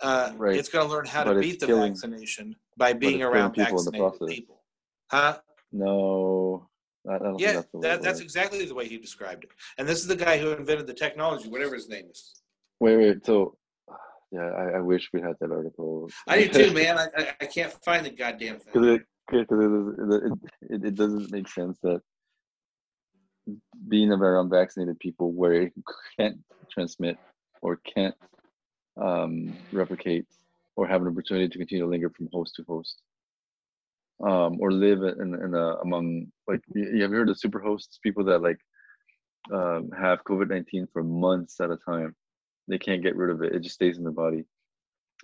Uh, Right. It's going to learn how to But it's beat the killing- vaccination by being around people vaccinated people. Huh? no, I, don't Yeah, that's that, that's exactly the way he described it. And this is the guy who invented the technology, whatever his name is. Wait, wait. So, yeah, I, I wish we had that article. I do too, man. I, I, I can't find the goddamn thing. Because it, because it, it, it, doesn't make sense that being around unvaccinated people where it can't transmit or can't um, replicate or have an opportunity to continue to linger from host to host um, or live in in a, among like you you have heard of super hosts people that like um, have COVID nineteen for months at a time. They can't get rid of it; it just stays in the body,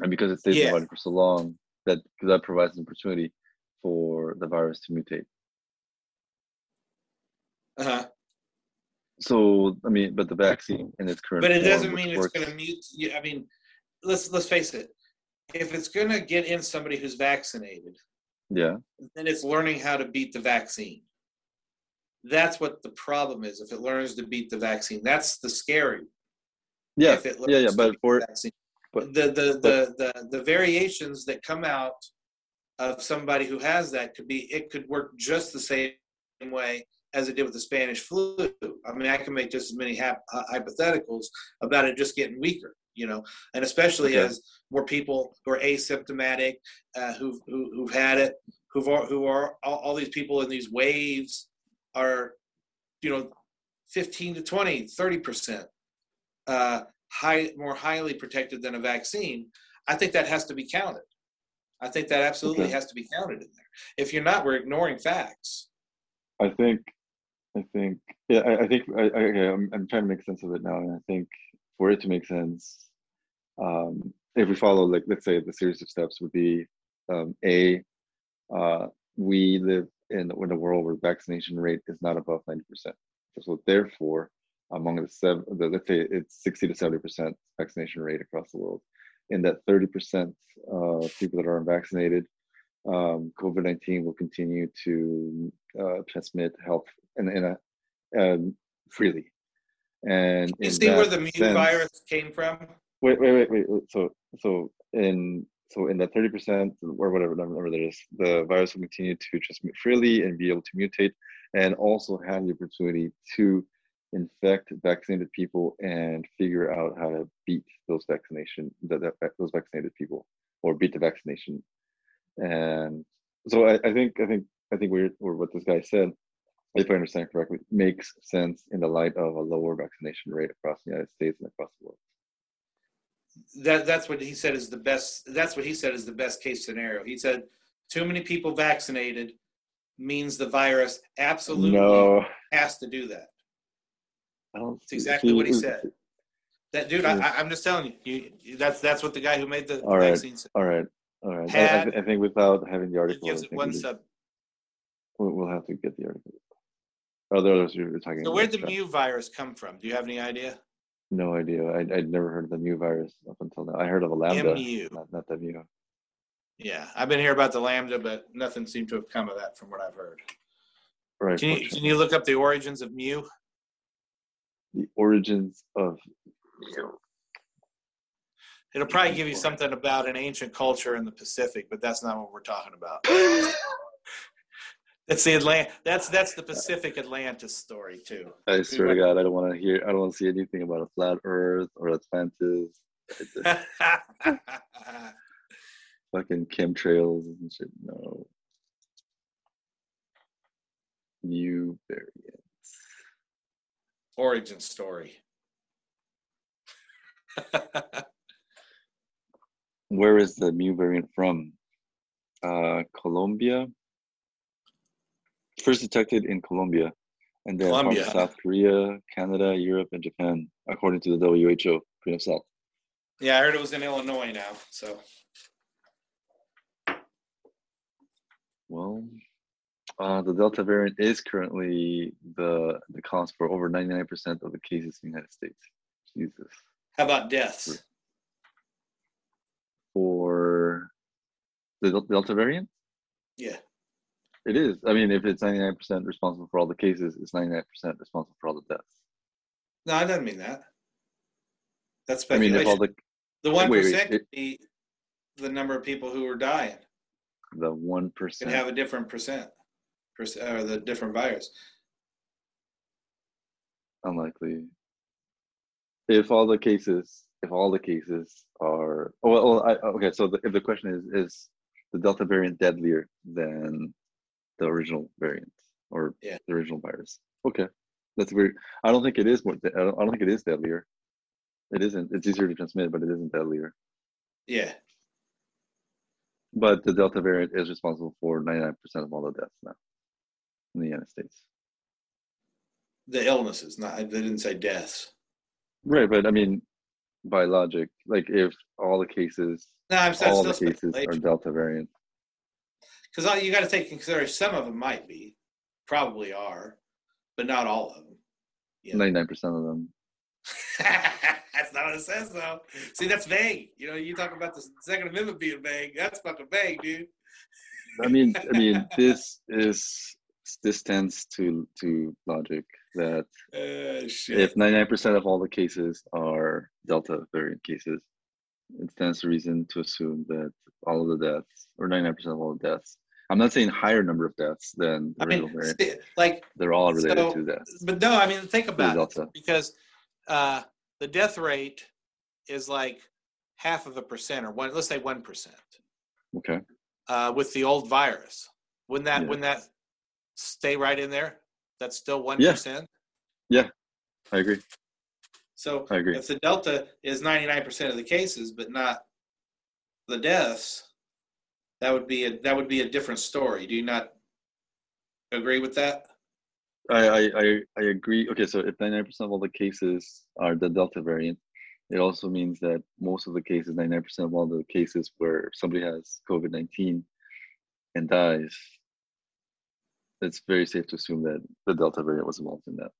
and because it stays in the body for so long, that that provides an opportunity for the virus to mutate. Uh-huh. So I mean, but the vaccine in its current But it doesn't which mean it's works- going to mute. I mean, let's let's face it. If it's going to get in somebody who's vaccinated, Yeah, then it's learning how to beat the vaccine. That's what the problem is. If it learns to beat the vaccine, that's the scary. yeah, if it yeah, yeah. But for the vaccine. but- the the, the the the variations that come out of somebody who has that could be it could work just the same way as it did with the Spanish flu. I mean, I can make just as many hap- uh, hypotheticals about it just getting weaker, you know, and especially Okay. as more people who are asymptomatic, uh, who've who, who've had it, who've who are all, all these people in these waves are, you know, 15 to 20, 30 percent uh, high, more highly protected than a vaccine. I think that has to be counted. I think that absolutely Okay. has to be counted in there. If you're not, we're ignoring facts. I think, I think, yeah, I, I think, I, I, okay, I'm, I'm trying to make sense of it now, and I think for it to make sense, um, if we follow, like, let's say the series of steps would be, um, a, uh, we live in, in a world where vaccination rate is not above ninety percent. So therefore, among the seven, the, let's say it's sixty to seventy percent vaccination rate across the world. In that thirty percent of people that are unvaccinated, um, COVID nineteen will continue to uh, transmit health and in a um, freely. And You see where the mu sense- virus came from? Wait, wait, wait, wait. wait, So, so in so in that thirty percent or whatever number that is, the virus will continue to transmit freely and be able to mutate, and also have the opportunity to infect vaccinated people and figure out how to beat those vaccination that, that uh, those vaccinated people or beat the vaccination. And so I, I think I think I think we're or what this guy said, if I understand correctly, makes sense in the light of a lower vaccination rate across the United States and across the world. That that's what he said is the best. That's what he said is the best case scenario. He said too many people vaccinated means the virus absolutely No, has to do that. I don't. That's exactly what he said. That dude, I, I'm just telling you, you, that's that's what the guy who made the All right. vaccine said. All right, all right. I, I, Had- I think without having the article, gives it one sub. we'll, have to get the article. Are there others you were talking So about? where'd the mu virus come from? Do you have any idea? No idea. I, I'd never heard of the mu virus up until now. I heard of a lambda, MU. not, not the mu. Yeah, I've been here about the lambda, but nothing seemed to have come of that from what I've heard. Right. Can you, can you look up the origins of mu? The origins of you It'll probably give you something about an ancient culture in the Pacific, but that's not what we're talking about. That's the Atlant. That's that's the Pacific Atlantis story too. I swear to God, I don't want to hear. I don't want to see anything about a flat Earth or Atlantis, fucking chemtrails and shit. No. New variants. Origin story. Where is the mu variant from? Uh, Colombia. First detected in Colombia, and then South Korea, Canada, Europe, and Japan, according to the WHO. Much South. yeah, I heard it was in Illinois now. So Well, uh, the Delta variant is currently the the cause for over 99% of the cases in the United States. Jesus. how about deaths? For the Delta variant, Yeah. it is. I mean, if it's 99% responsible for all the cases, it's 99% responsible for all the deaths. No, I don't mean that. That's speculation. I mean, if all the the one wait, wait, percent could it- be the number of people who are dying. the one Could have a different percent, perc- or uh, the different virus. unlikely. If all the cases, if all the cases are, well, I, okay. So the, if the question is, is the Delta variant deadlier than the original variant or Yeah. the original virus? Okay, that's weird. I don't think it is more. I don't, I don't think it is deadlier. It isn't. It's easier to transmit, but it isn't deadlier. Yeah. But the Delta variant is responsible for 99% of all the deaths now in the United States. The illnesses, not they didn't say deaths. Right, but I mean, by logic, like if all the cases, No, I'm all the cases are. Delta variant, Because you got to take in consideration some of them might be, probably are, but not all of them. Yeah. 99% of them. that's not what it says though. See, that's vague. You know, you talk about the Second Amendment being vague. That's fucking vague, dude. I mean, I mean, this is this stands to to logic that Uh, if 99% of all the cases are Delta variant cases, it stands to reason to assume that all of the deaths, or 99% of all the deaths, I'm not saying higher number of deaths than the I mean, variant. see, like, They're all related so- to that. but no, I mean, think about Delta. it because uh, the death rate is like half of a percent, or one. Let's say one percent. Okay. uh, with the old virus. Wouldn't that Yeah. wouldn't that stay right in there? That's still one Yeah. I agree. So I agree. if the Delta is ninety nine percent of the cases, but not the deaths, that would be a that would be a different story. Do you not agree with that? I, I, I, I agree. Okay, so if 99% of all the cases are the Delta variant, it also means that most of the cases, 99% of all the cases where somebody has COVID 19 and dies, it's very safe to assume that the Delta variant was involved in that.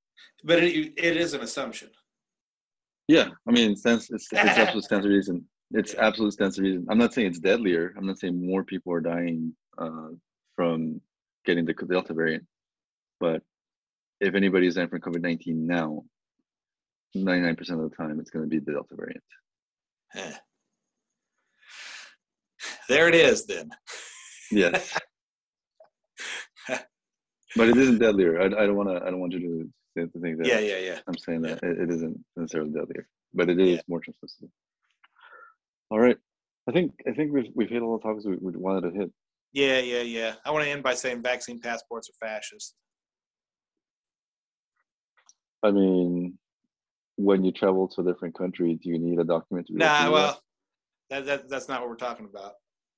But it, it is an assumption. Yeah, I mean, it's, it's, it's absolute stands to reason. It's absolute stands to reason. I'm not saying it's deadlier. I'm not saying more people are dying uh, from getting the Delta variant. But if anybody is dying from COVID 19 now, 99% of the time it's going to be the Delta variant. There it is then. Yes. but it isn't deadlier. I, I don't want to. I don't want you to, think that Yeah, yeah, yeah. I'm saying that it, it isn't necessarily deadlier, but it is Yeah. more transmissible. All right. I think I think we've we've hit all the topics we, we wanted to hit. Yeah, yeah, yeah. I want to end by saying vaccine passports are fascist. I mean, when you travel to a different country, do you need a document to Nah, well, that, that that's not what we're talking about.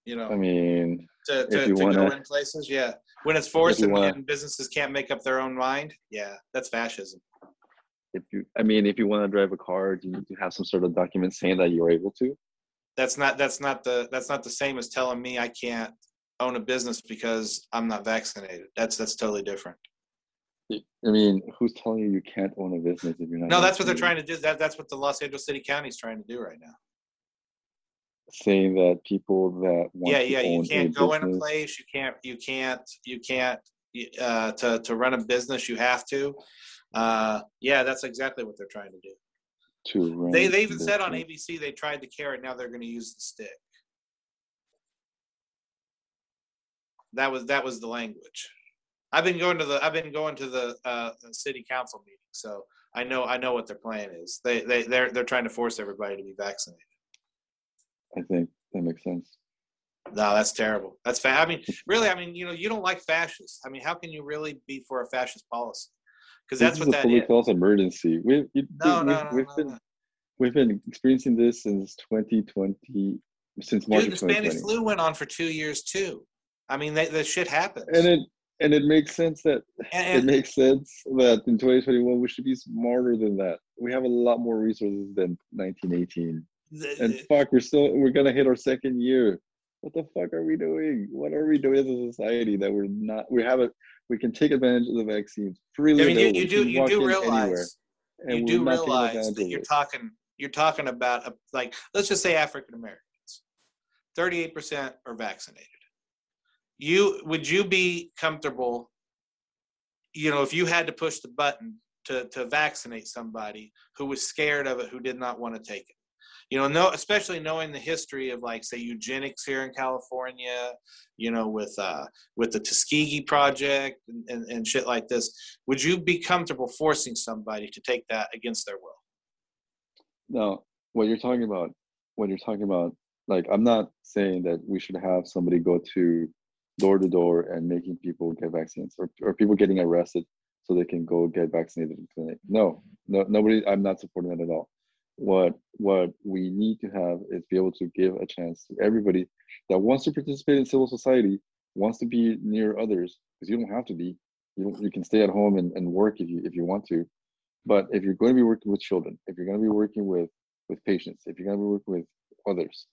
You know, I mean, to, to, to go wanna- in places, yeah. When it's forced and, and businesses can't make up their own mind, yeah, that's fascism. if you, I mean, if you want to drive a car, do you need to have some sort of document saying that you're able to? That's not that's not the that's not the same as telling me I can't own a business because I'm not vaccinated. That's that's totally different. I mean, who's telling you you can't own a business if you're not? No, that's what they're trying to do. That that's what the Los Angeles City County is trying to do right now. Saying that people that want yeah, to yeah. You can't go in a place. You can't. You can't. You can't. Uh, to to run a business, you have to. Uh, yeah, that's exactly what they're trying to do. to run They they even said on. ABC they tried the carrot. Now they're going to use the stick. That was that was the language. I've been going to the I've been going to the uh, city council meeting, so I know I know what their plan is. They they they're they're trying to force everybody to be vaccinated. I think that makes sense. No, that's terrible. That's fa- I mean, really, I mean, you know, you don't like fascists. I mean, how can you really be for a fascist policy? Because that's what is a that is. health emergency. We've No, we've, no, no, we've no, been no. we've been experiencing this since 2020, since March Dude, the Spanish flu went on for two years too. I mean, that that shit happens. and it and it makes sense that And- it makes sense that in 2021 we should be smarter than that. We have a lot more resources than 1918. And fuck, we're still we're gonna hit our second year. What the fuck are we doing? What are we doing as a society that we're not? We have it. We can take advantage of the vaccines freely. I mean, you, you do you do realize and you do realize that you're talking you're talking about a, like let's just say African Americans, thirty eight percent are vaccinated. You would you be comfortable? You know, if you had to push the button to to vaccinate somebody who was scared of it, who did not want to take it. You know, no, especially knowing the history of like say eugenics here in California, you know, with uh with the Tuskegee project and, and, and shit like this, would you be comfortable forcing somebody to take that against their will? No, what you're talking about, what you're talking about, like I'm not saying that we should have somebody go to door to door and making people get vaccines or, or people getting arrested so they can go get vaccinated in clinic. No, no, nobody. I'm not supporting that at all. What what we need to have is be able to give a chance to everybody that wants to participate in civil society, wants to be near others, because you don't have to be. You you can stay at home and, and work if you if you want to. But if you're going to be working with children, if you're going to be working with with patients, if you're going to be working with others,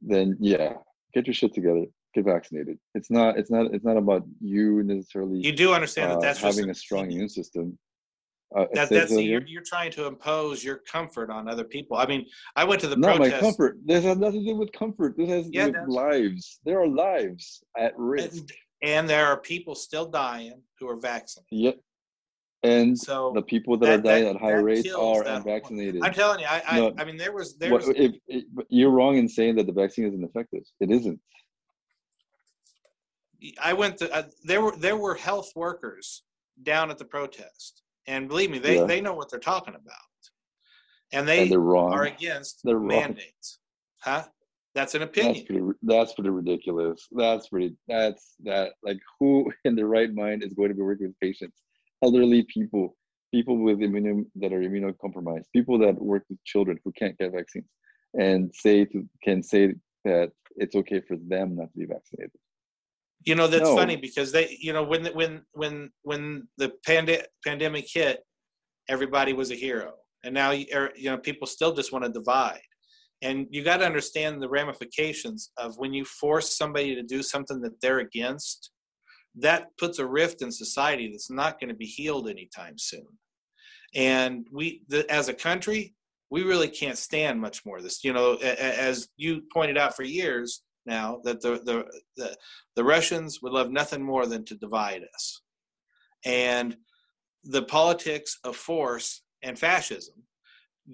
then yeah, get your shit together, get vaccinated. It's not it's not it's not about you necessarily You do understand uh, that that's just having a strong immune system. Uh, that, that's that you're, you're trying to impose your comfort on other people. I mean, I went to the not protest. my comfort. This has nothing to do with comfort. This has to Yeah, do with lives. There are lives at risk. and, and there are people still dying who are vaccinated. Yep. And So the people that, are dying that- at high that rates are that- unvaccinated. I'm telling you, I, I, No. I mean, there was, What- there was, if, if- you're wrong in saying that the vaccine isn't effective. It isn't. I went to, uh, there were, there were health workers down at the protest, and believe me, they, Yeah. they know what they're talking about, and and they they're wrong. are against They're wrong. mandates. Huh? That's an That's opinion. pretty. That's pretty ridiculous. That's pretty. That's that. Like, who in their right mind is going to be working with patients, elderly people, people with immune that are immunocompromised, people that work with children who can't get vaccines, and say to can say that it's okay for them not to be vaccinated. You know, that's No. funny because they, you know, when the, when when when the pande- pandemic hit, everybody was a hero, and now you er, know people still just want to divide. And you got to understand the ramifications of when you force somebody to do something that they're against. That puts a rift in society that's not going to be healed anytime soon. And we, the, as a country, we really can't stand much more of this. You know, as you pointed out for years now, that the the the the Russians would love nothing more than to divide us. And the politics of force and fascism,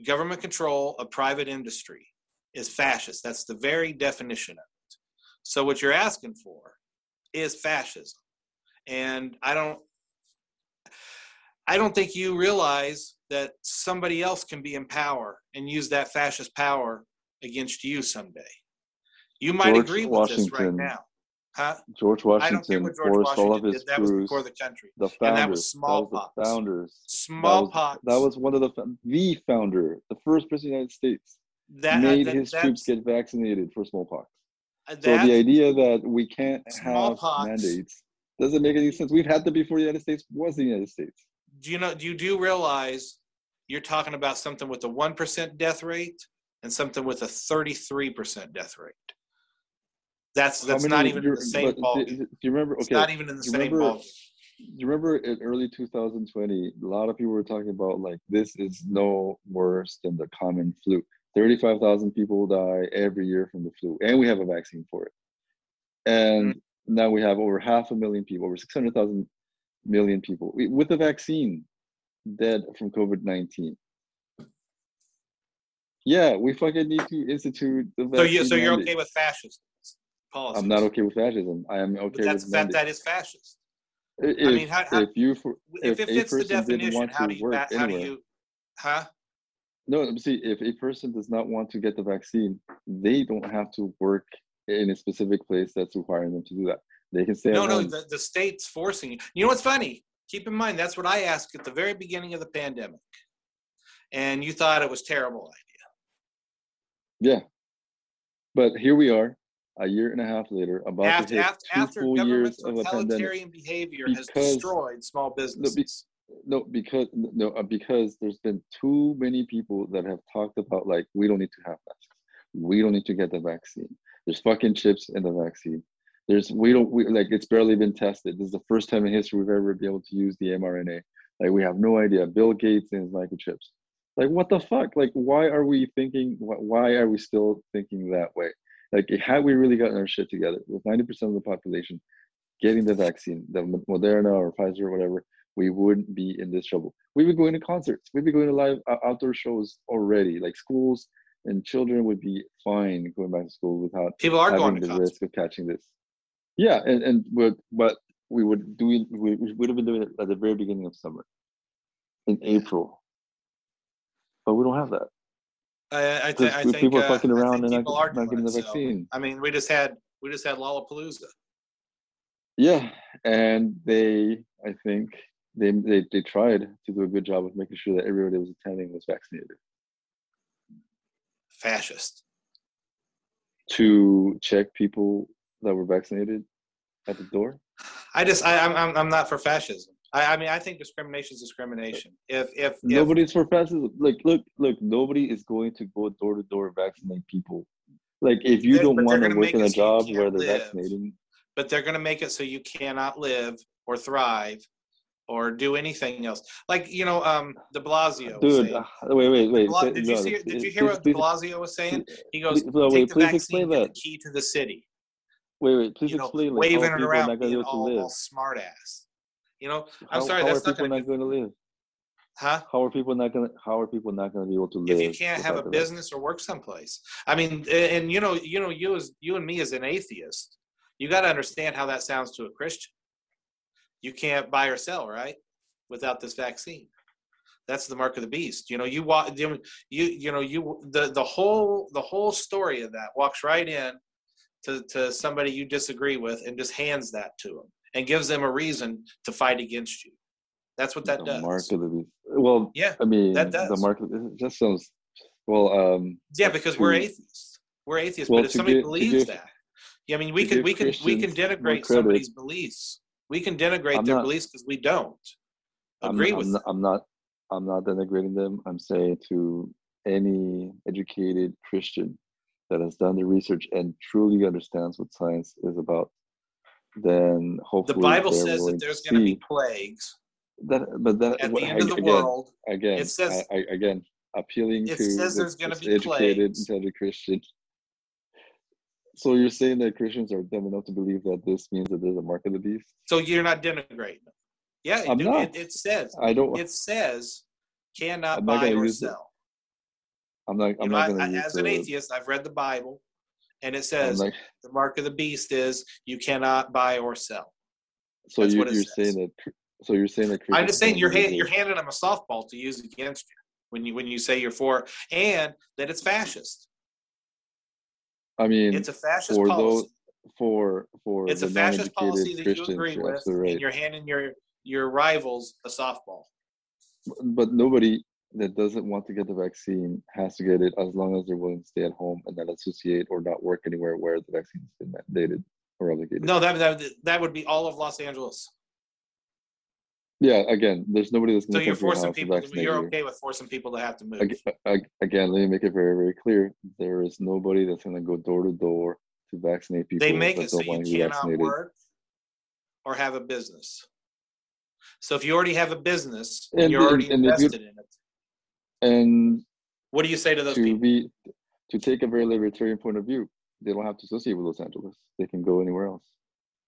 government control of private industry, is fascist. That's the very definition of it. So what you're asking for is fascism. And I don't I don't think you realize that somebody else can be in power and use that fascist power against you someday. You might George agree with this right Washington now. Huh? George I don't care Washington what George forced all of Washington his did. That was crews. the country. the and that founders. was smallpox. the founders. That was- Smallpox. That was, one of the the founder, the first president of the United States, that, uh, made that- his troops get vaccinated for smallpox. Uh, so the idea that we can't have Smallpox. mandates doesn't make any sense. We've had them before the United States was the United States. do you know? Do you do realize you're talking about something with a one percent death rate and something with a thirty-three percent death rate? That's that's not even in the same but do- Do you remember? It's Okay, not even in the you same remember- do you remember in early 2020, a lot of people were talking about like this is no worse than the common flu. 35,000 people die every year from the flu, and we have a vaccine for it. And Mm-hmm. now we have over half a million people, over 600,000 million people with a vaccine dead from COVID 19. Yeah, we fucking need to institute the vaccine. So you so you're okay with fascist policies? I'm not okay with fascism. I am okay But that's with that, that is fascist. If, I mean, how, how, if you for, if, if it fits the definition, want how to do you how do anywhere- you huh? No, see, if a person does not want to get the vaccine, they don't have to work in a specific place that's requiring them to do that. They can stay No, no, the, the state's forcing you. You know what's funny? Keep in mind that's what I asked at the very beginning of the pandemic, and you thought it was terrible idea. yeah. But here we are, a year and a half later, about After to hit after, two after full years of a pandemic. behavior has destroyed small businesses. No, because no, uh, because there's been too many people that have talked about like we don't need to have masks, we don't need to get the vaccine. There's fucking chips in the vaccine. There's we don't we like it's barely been tested. This is the first time in history we've ever been able to use the mRNA. Like we have no idea. Bill Gates and his microchips. Like what the fuck? Like why are we thinking? Why are we still thinking that way? Like had we really gotten our shit together with 90% of the population getting the vaccine, the Moderna or Pfizer or whatever, we wouldn't be in this trouble. We'd be going to concerts. We'd be going to live uh, outdoor shows already. Like schools and children would be fine going back to school without People are going having to the risk of catching this. Yeah, and and but but we would do. We, we would have been doing it at the very beginning of summer, in April. But we don't have that I, I, thi- I think people are uh, fucking I around and not, not getting the so, vaccine. I mean, we just had we just had Lollapalooza. Yeah, and they, I think they, they they tried to do a good job of making sure that everybody was attending was vaccinated. Fascist. to check people that were vaccinated at the door. I just I, I'm I'm I'm not for fascism. I, I mean I think discrimination is discrimination. If if, if Nobody's for fascism. Like, look, look, nobody is going to go door to door vaccinate people. Like, if you don't want to work in a job can't where they're live. vaccinating, but they're going to make it so you cannot live or thrive or do anything else. Like you know, um, De Blasio. was dude. saying- uh, wait, wait, wait. Bla- did you see? Did you please- hear what De Blasio was saying? He goes, please- no, "Take wait, the please vaccine, the key to the city." Wait, wait. Please you know, explain. Like, waving it around, not going to being be able to all, all smart ass. You know, I'm How- sorry, how that's not people going not to, going to live? huh? How are people not going to? How are people not going to be able to live? If you can't have a without the vaccine? business or work someplace, I mean, and you know, you know, you as you and me as an atheist, you got to understand how that sounds to a Christian. You can't buy or sell, right, without this vaccine. That's the mark of the beast. You know, you walk, you, you, you know, you the the whole the whole story of that walks right in to to somebody you disagree with and just hands that to them and gives them a reason to fight against you. That's what that the does. mark of the beast. Well, Yeah, I mean, that the does. mark. It just sounds. Well, um, Yeah, because we're atheists. We're atheists. Well, but if somebody give- believes give- that, yeah, I mean, we to can we can we can denigrate somebody's beliefs. We can denigrate I'm their not- beliefs because we don't I'm, agree I'm with not, them. I'm not. I'm not denigrating them. I'm saying to any educated Christian that has done the research and truly understands what science is about, then The hopefully Bible they're says that there's going to be plagues that. But that at the end of the again, world. again, It says- I, I, again, appealing It to says the, there's gonna be educated, plagues. intelligent Christian. So you're saying that Christians are dumb enough to believe that this means that there's a mark of the beast? So you're not denigrating them. Yeah, I'm dude, not. It, it says I don't. it says cannot buy or use it. sell. I'm not. I'm know, not I- going I- as an atheist, I've read the Bible, and it says not- the mark of the beast is you cannot buy or sell. so that's you, what it you're says. saying that. So you're saying that. I'm just saying you're believe hand, it. you're handing them a softball to use against you when you when you say you're for and that it's fascist. I mean, It's a fascist for policy. those for for It's a fascist policy that you Christians, agree you're with, absolutely and you're handing your your rivals a softball. But nobody that doesn't want to get the vaccine has to get it as long as they're willing to stay at home and not associate or not work anywhere where the vaccine has been mandated or obligated. No, that that that would be all of Los Angeles. Yeah, again, there's nobody that's So going to you're come to your forcing people. To, you're you. okay with forcing people to have to move. Ag- ag- Again, let me make it very, very clear. There is nobody that's going to go door to door to vaccinate people They make it so don't you want to be cannot vaccinated. work or have a business. So if you already have a business, And- you're already and- invested in it. And What do you say to those to people? be to take a very libertarian point of view, they don't have to associate with Los Angeles. They can go anywhere else.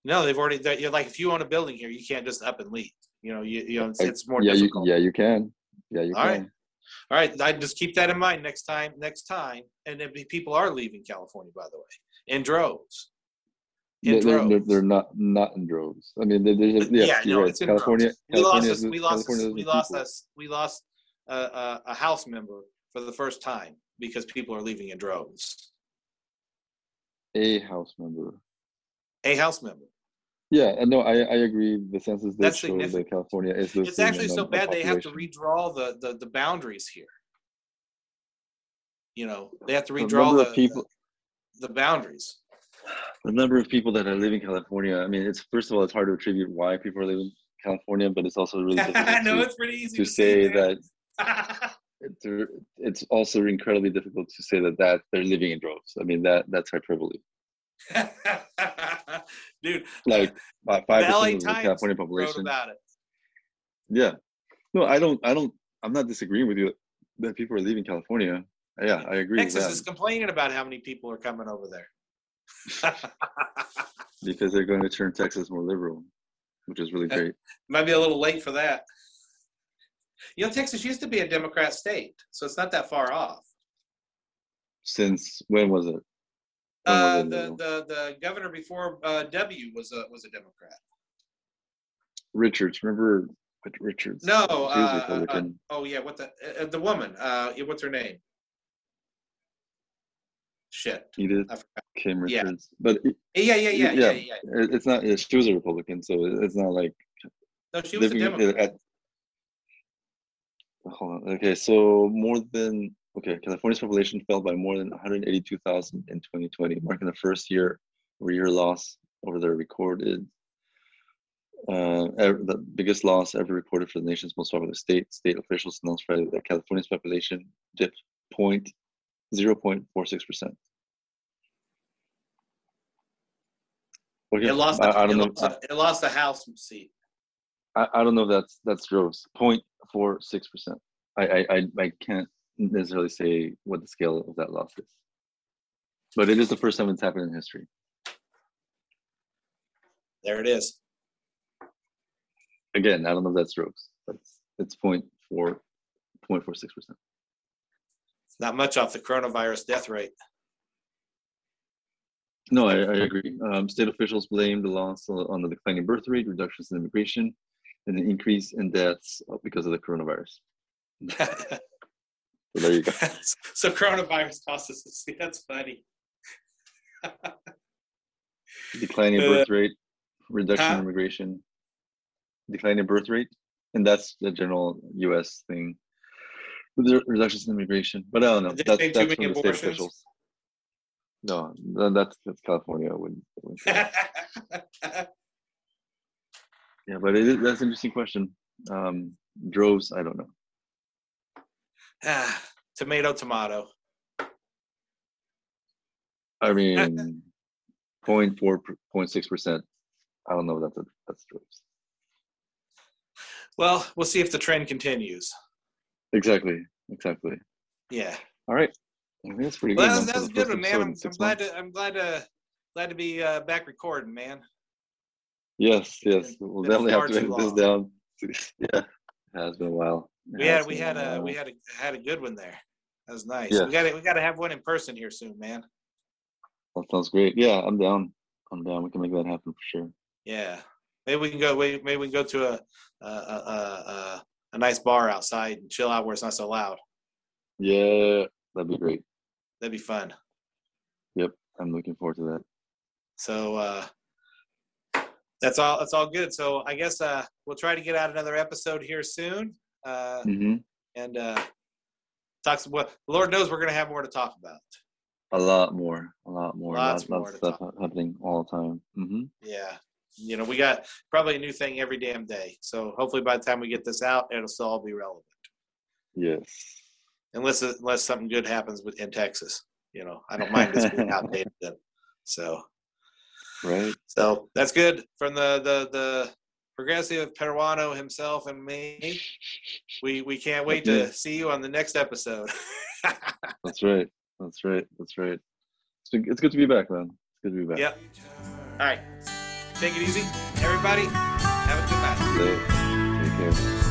No, they've already. they're- You're like if you own a building here, you can't just up and leave. You know, you, you know, it's, more yeah, difficult. you yeah you can. Yeah, you All can. right. All right, I just keep that in mind next time. Next time, and then people are leaving California, by the way, in droves. In They're, they're, they're, droves. they're not not in droves. I mean, there- there's a, yeah, yes, no, right. it's in California, droves. We lost California, us. We lost. us- We lost us. We lost a, a, a house member for the first time because people are leaving in droves. a house member. A house member. Yeah, and no, I I agree. The census did That's show that. California is It's actually so bad they have to redraw the, the the boundaries here. You know, they have to redraw number the, people. the, the boundaries. the number of people that are living in California. I mean, it's first of all, it's hard to attribute why people are living in California, but it's also really difficult I know to, it's pretty easy to to say man. that it's, it's also incredibly difficult to say that that they're living in droves. I mean, that that's hyperbole. Dude, Like fi- five percent of the California population. Yeah, no, I don't. I don't. I'm not disagreeing with you that people are leaving California. Yeah, I agree Texas is complaining about how many people are coming over there. because they're going to turn Texas more liberal, which is really great. Might be a little late for that. You know, Texas used to be a Democrat state, so it's not that far off. Since when was it? When was Uh, it the, the the governor before uh, W was a was a Democrat. Richards, remember Rich- Richards? No, uh, uh, Oh yeah, what the uh, the woman? Uh, what's her name? Shit. Edith. Kim yeah. But it- Yeah, yeah, yeah, yeah, Yeah. yeah. it's not. She was a Republican, so it's not like No, she was a Democrat. at. Hold on. Okay, so more than okay, California's population fell by more than 182,000 in 2020, marking the first year over year loss over the recorded uh, ever, the biggest loss ever recorded for the nation's most populous state. State officials announced Friday that California's population dipped point zero point four six percent. Okay, It lost. I, I don't it know. Lost, it lost the House seat. I, I don't know if that's that's droves. Point four six percent. I, I I I can't necessarily say what the scale of that loss is, but it is the first time it's happened in history. There it is. Again, I don't know if that's droves. That's it's point four point four six percent. Not much off the coronavirus death rate. No, I, I agree. Um, state officials blame the loss on the declining birth rate, reductions in immigration, and an increase in deaths because of the coronavirus. So there you go. so coronavirus causes us a. That's funny. Declining birth rate, reduction huh? in immigration, declining birth rate, and that's the general U.S. thing. Reductions in immigration, but I don't know. That's, that's from the state officials. No, that's that's California. I wouldn't, I wouldn't say that. Yeah, but it is, that's an interesting question. Um, droves, I don't know. Ah, tomato, tomato. I mean, point four, point six percent. I don't know if that's a, that's droves. Well, we'll see if the trend continues. Exactly, exactly. Yeah. All right, I think that's pretty Well, good. that's a good one, man. I'm, I'm glad to. I'm glad to. Glad to be uh, back recording, man. Yes, yes. We'll been definitely have to edit this down. Yeah, it has been a while. It We had we had a while. we had a had a good one there. That was nice. Yeah. We got to we got to have one in person here soon, man. That sounds great. Yeah, I'm down. I'm down. We can make that happen for sure. Yeah. Maybe we can go. Maybe maybe we can go to a a a, a, a nice bar outside and chill out where it's not so loud. Yeah, that'd be great. That'd be fun. Yep, I'm looking forward to that. So uh, that's all. That's all good. So I guess uh, we'll try to get out another episode here soon, uh, hmm and uh, talk. Some, well, Lord knows we're gonna have more to talk about. A lot more. A lot more. Lots Lots, more of stuff ha- happening all the time. Mm-hmm. Yeah. You know, we got probably a new thing every damn day. So hopefully by the time we get this out, it'll still all be relevant. Yes. Unless unless something good happens with in Texas. You know, I don't mind this being outdated then. So Right. so that's good from the the the progressive Peruano himself and me. We we can't wait to see you on the next episode. That's right. That's right. That's right. It's, been, it's good to be back, man. It's good to be back. yep. All right. Take it easy, everybody. Have a good night. Take care.